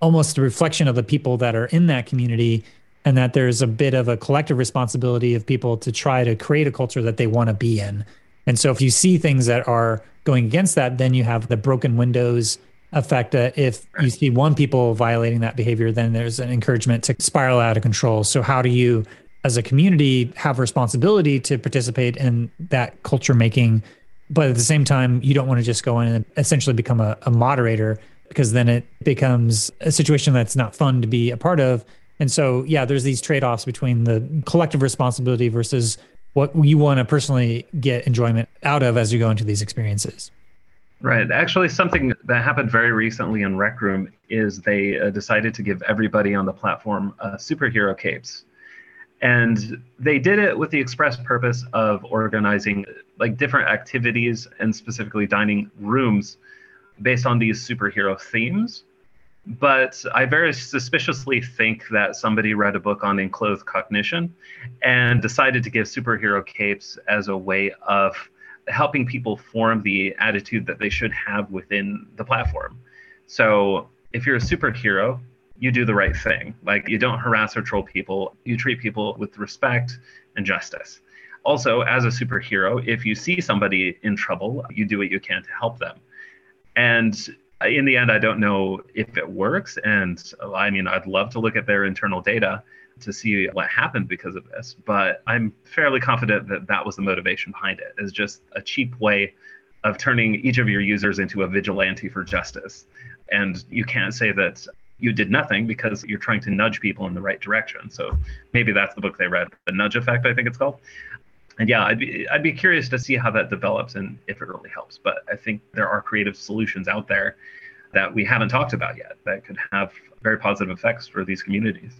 almost a reflection of the people that are in that community and that there's a bit of a collective responsibility of people to try to create a culture that they want to be in. And so if you see things that are going against that, then you have the broken windows effect that if you see one people violating that behavior, then there's an encouragement to spiral out of control. So how do you as a community have responsibility to participate in that culture making but at the same time you don't want to just go in and essentially become a, a moderator because then it becomes a situation that's not fun to be a part of and so yeah there's these trade-offs between the collective responsibility versus what you want to personally get enjoyment out of as you go into these experiences Right. Actually, something that happened very recently in Rec Room is they uh, decided to give everybody on the platform uh, superhero capes. And they did it with the express purpose of organizing like different activities and specifically dining rooms based on these superhero themes. But I very suspiciously think that somebody read a book on enclothed cognition and decided to give superhero capes as a way of helping people form the attitude that they should have within the platform. So if you're a superhero, you do the right thing. Like you don't harass or troll people, you treat people with respect and justice. Also, as a superhero, if you see somebody in trouble, you do what you can to help them. And in the end, I don't know if it works. And I mean, I'd love to look at their internal data to see what happened because of this. But I'm fairly confident that that was the motivation behind it, is just a cheap way of turning each of your users into a vigilante for justice. And you can't say that you did nothing because you're trying to nudge people in the right direction. So maybe that's the book they read, the Nudge Effect, I think it's called. And yeah, I'd be I'd be curious to see how that develops and if it really helps. But I think there are creative solutions out there that we haven't talked about yet that could have very positive effects for these communities.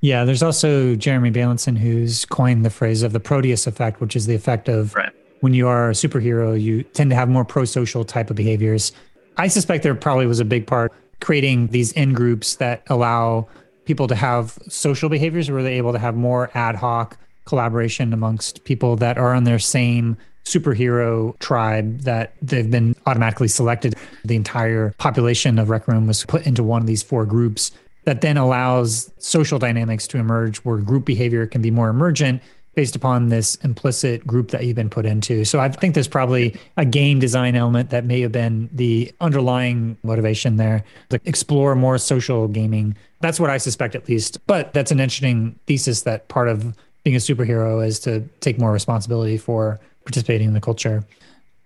Yeah, there's also Jeremy Bailenson who's coined the phrase of the Proteus effect, which is the effect of right. when you are a superhero, you tend to have more pro-social type of behaviors. I suspect there probably was a big part creating these in groups that allow people to have social behaviors where they're able to have more ad hoc collaboration amongst people that are on their same superhero tribe that they've been automatically selected. The entire population of Rec Room was put into one of these four groups that then allows social dynamics to emerge where group behavior can be more emergent based upon this implicit group that you've been put into. So I think there's probably a game design element that may have been the underlying motivation there to explore more social gaming. That's what I suspect, at least. But that's an interesting thesis that part of being a superhero is to take more responsibility for participating in the culture.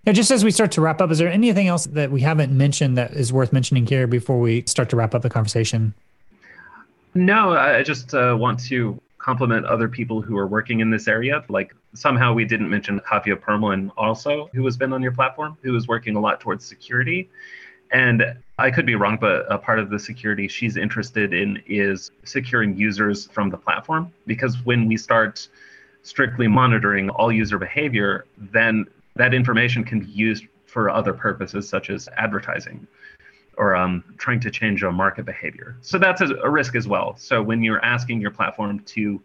Now, just as we start to wrap up, is there anything else that we haven't mentioned that is worth mentioning here before we start to wrap up the conversation? No, I just uh, want to compliment other people who are working in this area. Like somehow we didn't mention Kavya Perlman also, who has been on your platform, who is working a lot towards security. And I could be wrong, but a part of the security she's interested in is securing users from the platform. Because when we start strictly monitoring all user behavior, then that information can be used for other purposes, such as advertising or um, trying to change a market behavior. So that's a, a risk as well. So when you're asking your platform to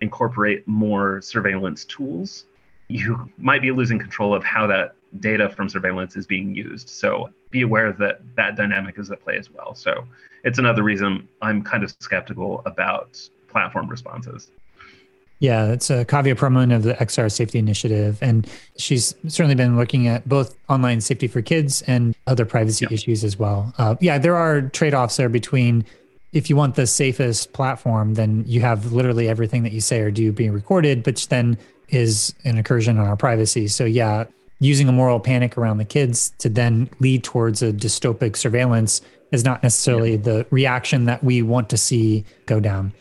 incorporate more surveillance tools, you might be losing control of how that data from surveillance is being used. So be aware that that dynamic is at play as well. So it's another reason I'm kind of skeptical about platform responses. Yeah, it's uh, Kavya Perlman of the XR Safety Initiative. And she's certainly been looking at both online safety for kids and other privacy yeah. issues as well. Uh, yeah, there are trade offs there between if you want the safest platform, then you have literally everything that you say or do being recorded, which then is an incursion on our privacy. So, yeah, using a moral panic around the kids to then lead towards a dystopic surveillance is not necessarily yeah. the reaction that we want to see go down.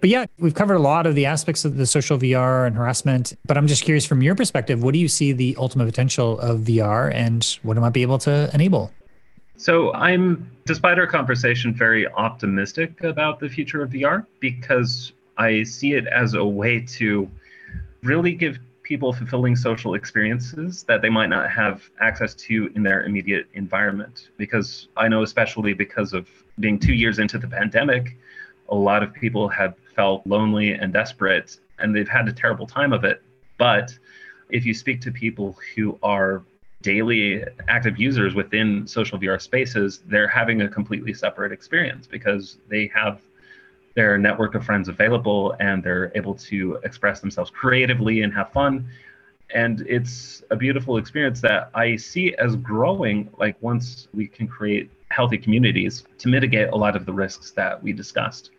But yeah, we've covered a lot of the aspects of the social VR and harassment. But I'm just curious from your perspective, what do you see the ultimate potential of VR and what it might be able to enable? So I'm, despite our conversation, very optimistic about the future of VR because I see it as a way to really give people fulfilling social experiences that they might not have access to in their immediate environment. Because I know, especially because of being two years into the pandemic, a lot of people have felt lonely and desperate and they've had a terrible time of it. But if you speak to people who are daily active users within social VR spaces, they're having a completely separate experience because they have their network of friends available and they're able to express themselves creatively and have fun. And it's a beautiful experience that I see as growing, like once we can create healthy communities to mitigate a lot of the risks that we discussed.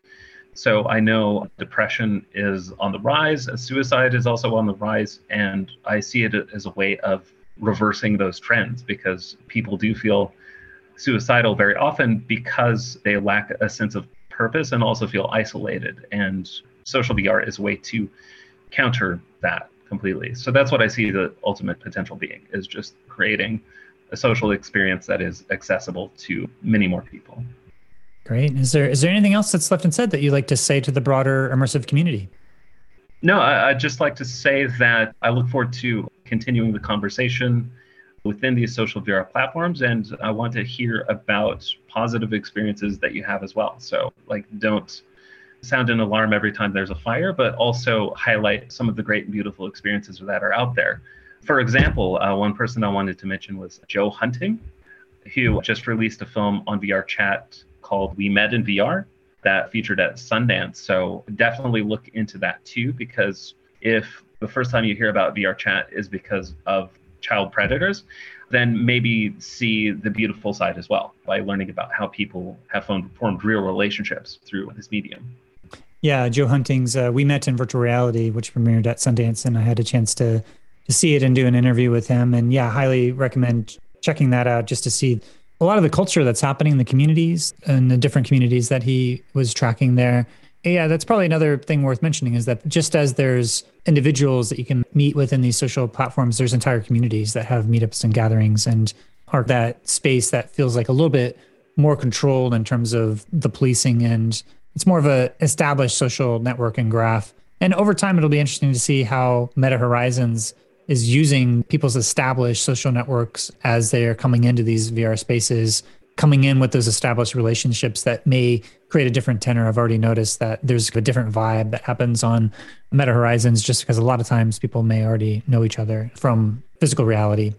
So I know depression is on the rise, suicide is also on the rise, and I see it as a way of reversing those trends because people do feel suicidal very often because they lack a sense of purpose and also feel isolated. And social VR is a way to counter that completely. So that's what I see the ultimate potential being is just creating a social experience that is accessible to many more people. Great. Is there is there anything else that's left unsaid that you'd like to say to the broader immersive community? No, I, would just like to say that I look forward to continuing the conversation within these social VR platforms, and I want to hear about positive experiences that you have as well. So, like, don't sound an alarm every time there's a fire, but also highlight some of the great and beautiful experiences that are out there. For example, uh, one person I wanted to mention was Joe Hunting, who just released a film on VRChat called We Met in VR that featured at Sundance. So definitely look into that too, because if the first time you hear about VRChat is because of child predators, then maybe see the beautiful side as well by learning about how people have formed real relationships through this medium. Yeah, Joe Hunting's uh, We Met in Virtual Reality, which premiered at Sundance, and I had a chance to to see it and do an interview with him. And yeah, highly recommend checking that out just to see a lot of the culture that's happening in the communities and the different communities that he was tracking there. Yeah, that's probably another thing worth mentioning is that just as there's individuals that you can meet within these social platforms, there's entire communities that have meetups and gatherings and are that space that feels like a little bit more controlled in terms of the policing and it's more of a established social network and graph. And over time, it'll be interesting to see how Meta Horizons is using people's established social networks as they are coming into these VR spaces, coming in with those established relationships that may create a different tenor. I've already noticed that there's a different vibe that happens on Meta Horizons just because a lot of times people may already know each other from physical reality.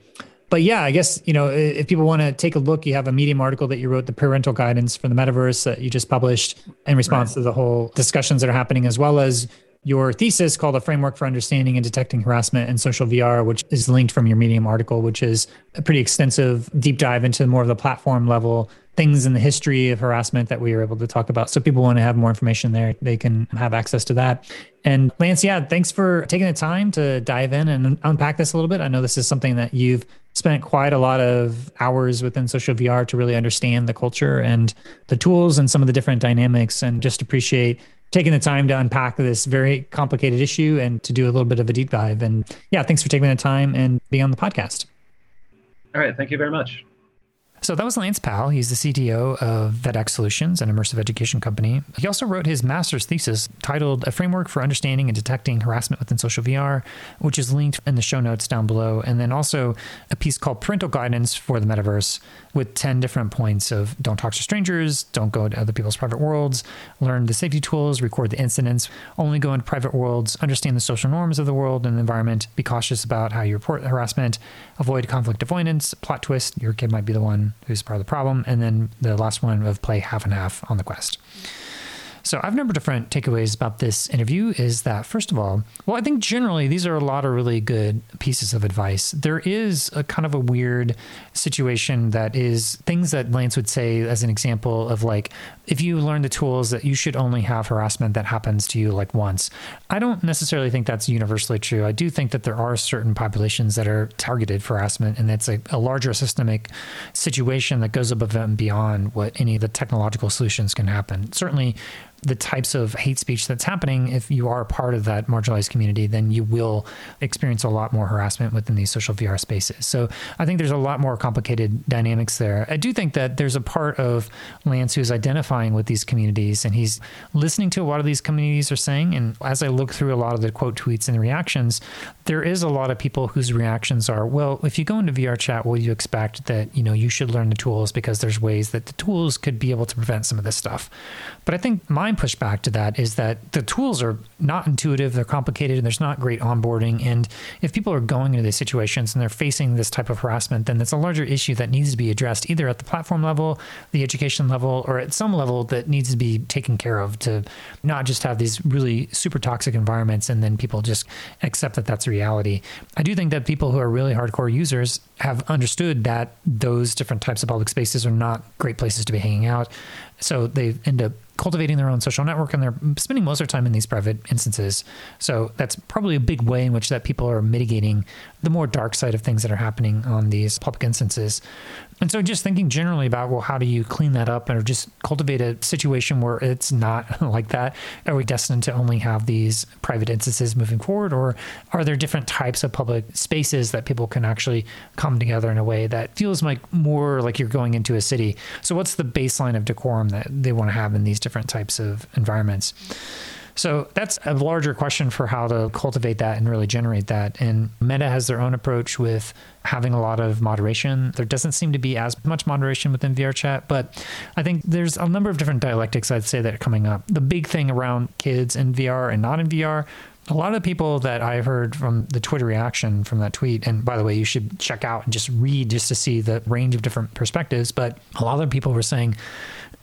But yeah, I guess, you know, if people want to take a look, you have a Medium article that you wrote, the parental guidance for the metaverse that you just published in response right. to the whole discussions that are happening, as well as your thesis called a framework for understanding and detecting harassment in social VR, which is linked from your Medium article, which is a pretty extensive deep dive into more of the platform level things in the history of harassment that we were able to talk about. So people want to have more information there, they can have access to that. And Lance, yeah, thanks for taking the time to dive in and unpack this a little bit. I know this is something that you've spent quite a lot of hours within social VR to really understand the culture and the tools and some of the different dynamics and just appreciate taking the time to unpack this very complicated issue and to do a little bit of a deep dive. And yeah, thanks for taking the time and being on the podcast. All right. Thank you very much. So that was Lance Powell. He's the CTO of VetX Solutions, an immersive education company. He also wrote his master's thesis titled A Framework for Understanding and Detecting Harassment Within Social VR, which is linked in the show notes down below. And then also a piece called Parental Guidance for the Metaverse with 10 different points of don't talk to strangers, don't go to other people's private worlds, learn the safety tools, record the incidents, only go into private worlds, understand the social norms of the world and the environment, be cautious about how you report harassment, avoid conflict avoidance, plot twist, your kid might be the one who's part of the problem, and then the last one of play half and half on the quest. So I've number different takeaways about this interview is that first of all, well, I think generally these are a lot of really good pieces of advice. There is a kind of a weird situation that is things that Lance would say as an example of like if you learn the tools that you should only have harassment that happens to you like once. I don't necessarily think that's universally true. I do think that there are certain populations that are targeted for harassment and it's a, a larger systemic situation that goes above and beyond what any of the technological solutions can happen. Certainly the types of hate speech that's happening, if you are part of that marginalized community, then you will experience a lot more harassment within these social VR spaces. So I think there's a lot more complicated dynamics there. I do think that there's a part of Lance who's identifying with these communities and he's listening to a lot of these communities are saying. And as I look through a lot of the quote tweets and reactions, there is a lot of people whose reactions are, well, if you go into VRChat, will you expect that, you know, you should learn the tools because there's ways that the tools could be able to prevent some of this stuff. But I think my my pushback to that is that the tools are not intuitive, they're complicated, and there's not great onboarding. And if people are going into these situations and they're facing this type of harassment, then it's a larger issue that needs to be addressed either at the platform level, the education level, or at some level that needs to be taken care of to not just have these really super toxic environments and then people just accept that that's reality. I do think that people who are really hardcore users have understood that those different types of public spaces are not great places to be hanging out. So they end up cultivating their own social network and they're spending most of their time in these private instances. So that's probably a big way in which that people are mitigating the more dark side of things that are happening on these public instances. And so just thinking generally about, well, how do you clean that up or just cultivate a situation where it's not like that? Are we destined to only have these private instances moving forward? Or are there different types of public spaces that people can actually come together in a way that feels like more like you're going into a city? So what's the baseline of decorum that they want to have in these different types of environments? So that's a larger question for how to cultivate that and really generate that. And Meta has their own approach with having a lot of moderation. There doesn't seem to be as much moderation within VRChat, but I think there's a number of different dialectics I'd say that are coming up. The big thing around kids in VR and not in VR a lot of the people that I heard from the Twitter reaction from that tweet, and by the way, you should check out and just read just to see the range of different perspectives. But a lot of people were saying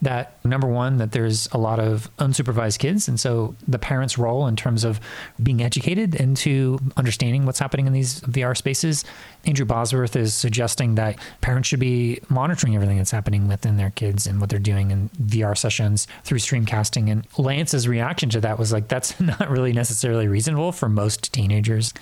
that number one, that there's a lot of unsupervised kids. And so the parents' role in terms of being educated into understanding what's happening in these VR spaces. Andrew Bosworth is suggesting that parents should be monitoring everything that's happening within their kids and what they're doing in VR sessions through streamcasting. And Lance's reaction to that was like, that's not really necessarily reasonable for most teenagers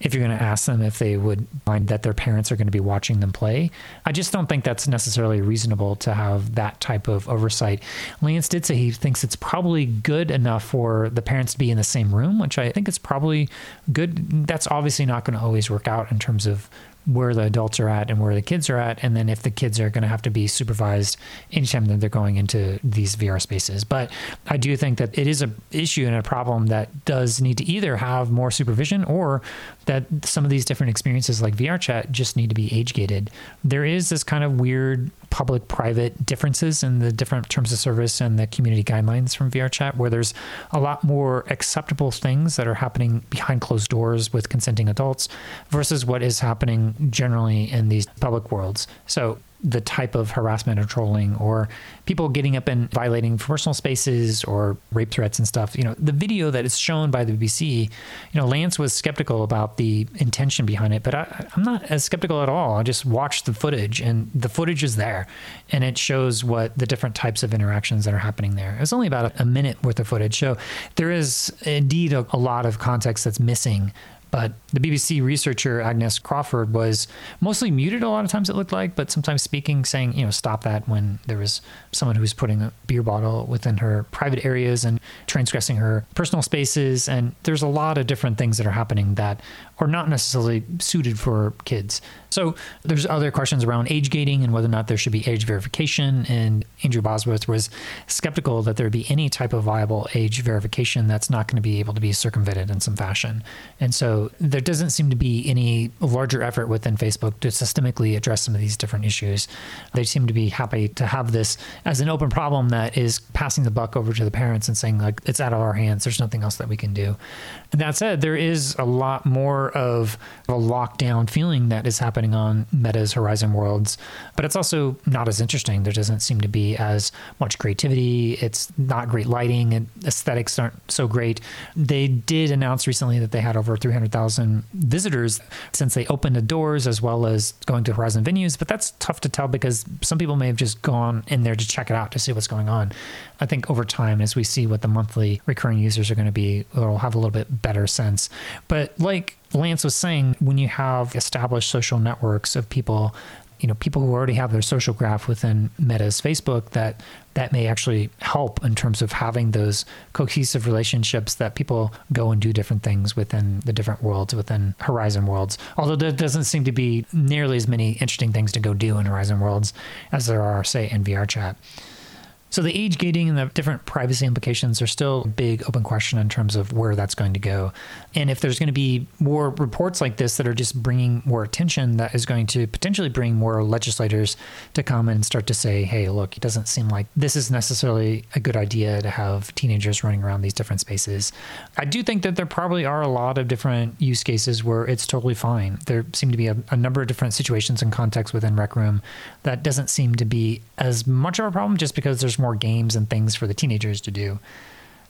if you're going to ask them if they would mind that their parents are going to be watching them play. I just don't think that's necessarily reasonable to have that type of oversight. Lance did say he thinks it's probably good enough for the parents to be in the same room, which I think is probably good. That's obviously not going to always work out in terms of where the adults are at and where the kids are at, and then if the kids are going to have to be supervised anytime that they're going into these VR spaces. But I do think that it is a issue and a problem that does need to either have more supervision or that some of these different experiences like VRChat just need to be age gated. There is this kind of weird public private differences in the different terms of service and the community guidelines from VRChat, where there's a lot more acceptable things that are happening behind closed doors with consenting adults versus what is happening generally in these public worlds. So the type of harassment or trolling or people getting up and violating personal spaces or rape threats and stuff. You know, the video that is shown by the BBC, you know, Lance was skeptical about the intention behind it, but I, am not as skeptical at all. I just watched the footage and the footage is there and it shows what the different types of interactions that are happening there. It's only about a, a minute worth of footage. So there is indeed a, a lot of context that's missing but the BBC researcher Agnes Crawford was mostly muted a lot of times, it looked like, but sometimes speaking, saying, you know, stop that when there was someone who was putting a beer bottle within her private areas and transgressing her personal spaces. And there's a lot of different things that are happening that are not necessarily suited for kids. So there's other questions around age gating and whether or not there should be age verification. And Andrew Bosworth was skeptical that there would be any type of viable age verification that's not going to be able to be circumvented in some fashion. And so there doesn't seem to be any larger effort within Facebook to systemically address some of these different issues. They seem to be happy to have this as an open problem that is passing the buck over to the parents and saying, like, it's out of our hands. There's nothing else that we can do. That said, there is a lot more of a lockdown feeling that is happening on Meta's Horizon Worlds, but it's also not as interesting. There doesn't seem to be as much creativity. It's not great lighting, and aesthetics aren't so great. They did announce recently that they had over 300,000 visitors since they opened the doors, as well as going to Horizon venues, but that's tough to tell because some people may have just gone in there to check it out to see what's going on. I think over time, as we see what the monthly recurring users are going to be, it'll have a little bit better sense. But like Lance was saying, when you have established social networks of people, you know, people who already have their social graph within Meta's Facebook, that that may actually help in terms of having those cohesive relationships that people go and do different things within the different worlds, within Horizon worlds. Although there doesn't seem to be nearly as many interesting things to go do in Horizon worlds as there are, say, in VRChat. So the age gating and the different privacy implications are still a big open question in terms of where that's going to go. And if there's going to be more reports like this that are just bringing more attention, that is going to potentially bring more legislators to come and start to say, hey, look, it doesn't seem like this is necessarily a good idea to have teenagers running around these different spaces. I do think that there probably are a lot of different use cases where it's totally fine. There seem to be a, a number of different situations and contexts within Rec Room that doesn't seem to be as much of a problem just because there's more games and things for the teenagers to do.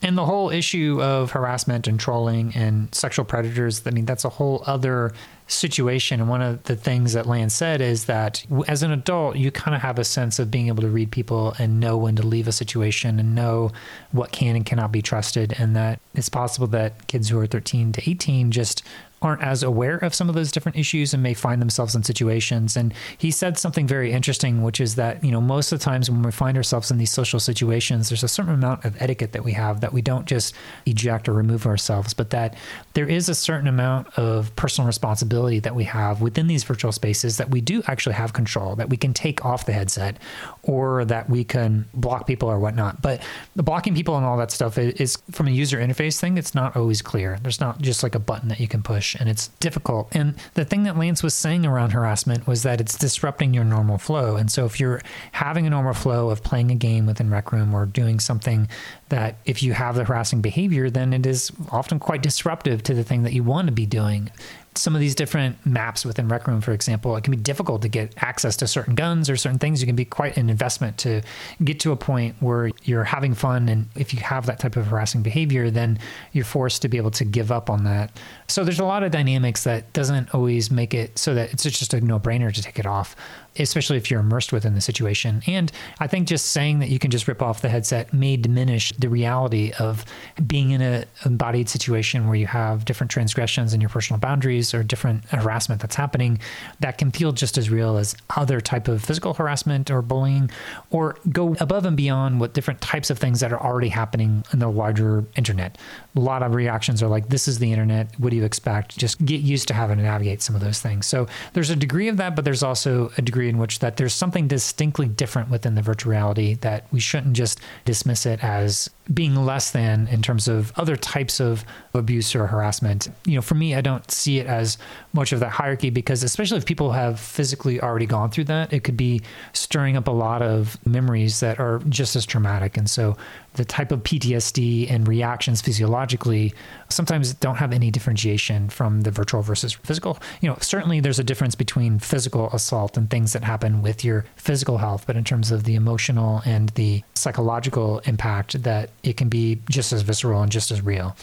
And the whole issue of harassment and trolling and sexual predators, I mean, that's a whole other situation. And one of the things that Lance said is that as an adult, you kind of have a sense of being able to read people and know when to leave a situation and know what can and cannot be trusted. And that it's possible that kids who are 13 to 18 just aren't as aware of some of those different issues and may find themselves in situations. And he said something very interesting, which is that, you know, most of the times when we find ourselves in these social situations, there's a certain amount of etiquette that we have that we don't just eject or remove ourselves, but that there is a certain amount of personal responsibility that we have within these virtual spaces that we do actually have control, that we can take off the headset or that we can block people or whatnot. But the blocking people and all that stuff is from a user interface thing, it's not always clear. There's not just like a button that you can push and it's difficult. And the thing that Lance was saying around harassment was that it's disrupting your normal flow. And so if you're having a normal flow of playing a game within Rec Room or doing something that if you have the harassing behavior, then it is often quite disruptive to the thing that you want to be doing some of these different maps within Rec Room, for example, it can be difficult to get access to certain guns or certain things. It can be quite an investment to get to a point where you're having fun. And if you have that type of harassing behavior, then you're forced to be able to give up on that. So there's a lot of dynamics that doesn't always make it so that it's just a no brainer to take it off especially if you're immersed within the situation. And I think just saying that you can just rip off the headset may diminish the reality of being in a embodied situation where you have different transgressions in your personal boundaries or different harassment that's happening that can feel just as real as other type of physical harassment or bullying or go above and beyond what different types of things that are already happening in the larger internet. A lot of reactions are like, this is the internet. What do you expect? Just get used to having to navigate some of those things. So there's a degree of that, but there's also a degree degree in which that there's something distinctly different within the virtual reality that we shouldn't just dismiss it as being less than in terms of other types of abuse or harassment. You know, for me, I don't see it as much of that hierarchy because, especially if people have physically already gone through that, it could be stirring up a lot of memories that are just as traumatic. And so, the type of PTSD and reactions physiologically sometimes don't have any differentiation from the virtual versus physical. You know, certainly there's a difference between physical assault and things that happen with your physical health, but in terms of the emotional and the psychological impact that it can be just as visceral and just as real.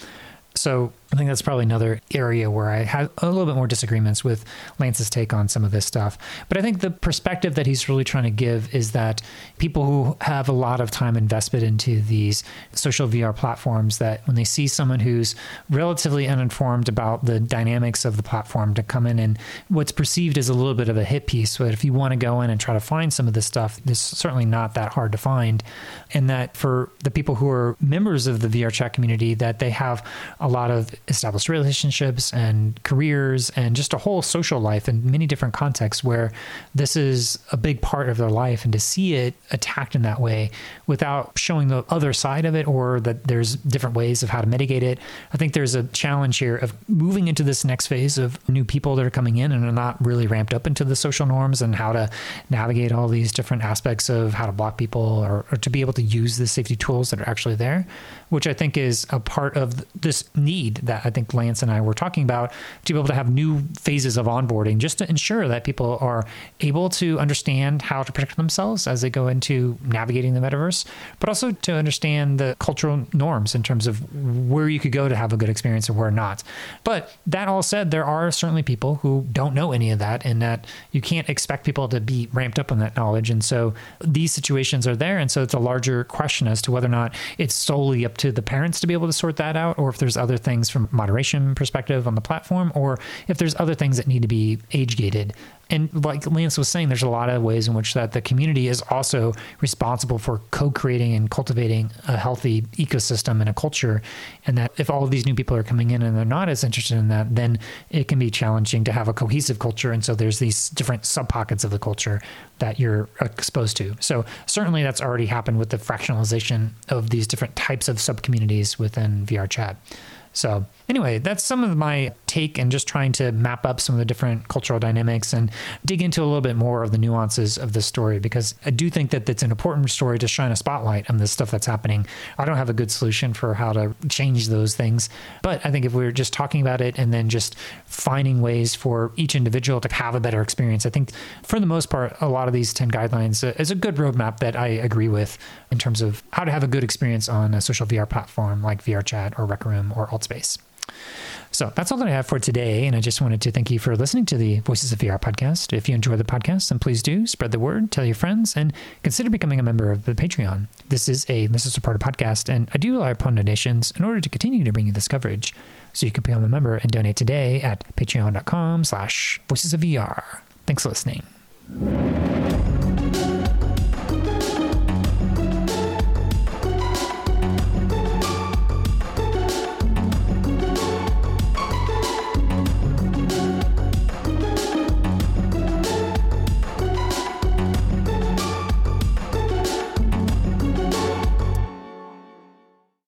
So I think that's probably another area where I had a little bit more disagreements with Lance's take on some of this stuff. But I think the perspective that he's really trying to give is that people who have a lot of time invested into these social VR platforms, that when they see someone who's relatively uninformed about the dynamics of the platform to come in and what's perceived as a little bit of a hit piece, but if you want to go in and try to find some of this stuff, it's certainly not that hard to find. And that for the people who are members of the VRChat community, that they have a lot of established relationships and careers and just a whole social life in many different contexts where this is a big part of their life and to see it attacked in that way without showing the other side of it or that there's different ways of how to mitigate it. I think there's a challenge here of moving into this next phase of new people that are coming in and are not really ramped up into the social norms and how to navigate all these different aspects of how to block people or, or to be able to use the safety tools that are actually there which i think is a part of this need that I think Lance and I were talking about to be able to have new phases of onboarding just to ensure that people are able to understand how to protect themselves as they go into navigating the metaverse, but also to understand the cultural norms in terms of where you could go to have a good experience and where not. But that all said, there are certainly people who don't know any of that and that you can't expect people to be ramped up on that knowledge. And so these situations are there. And so it's a larger question as to whether or not it's solely up to the parents to be able to sort that out or if there's other things from moderation perspective on the platform, or if there's other things that need to be age gated and like Lance was saying, there's a lot of ways in which that the community is also responsible for co-creating and cultivating a healthy ecosystem and a culture. And that if all of these new people are coming in and they're not as interested in that, then it can be challenging to have a cohesive culture. And so there's these different sub pockets of the culture that you're exposed to. So certainly that's already happened with the fractionalization of these different types of sub communities within VRChat. So, anyway, that's some of my take and just trying to map up some of the different cultural dynamics and dig into a little bit more of the nuances of this story because I do think that it's an important story to shine a spotlight on the stuff that's happening. I don't have a good solution for how to change those things, but I think if we are just talking about it and then just finding ways for each individual to have a better experience, I think for the most part, a lot of these 10 guidelines is a good roadmap that I agree with in terms of how to have a good experience on a social VR platform like VRChat or Rec Room or Altspace. So that's all that I have for today. And I just wanted to thank you for listening to the Voices of VR podcast. If you enjoy the podcast, then please do spread the word, tell your friends, and consider becoming a member of the Patreon. This is a listener supported podcast, and I do rely upon donations in order to continue to bring you this coverage. So you can become a member and donate today at patreon.com slash voices of VR. Thanks for listening.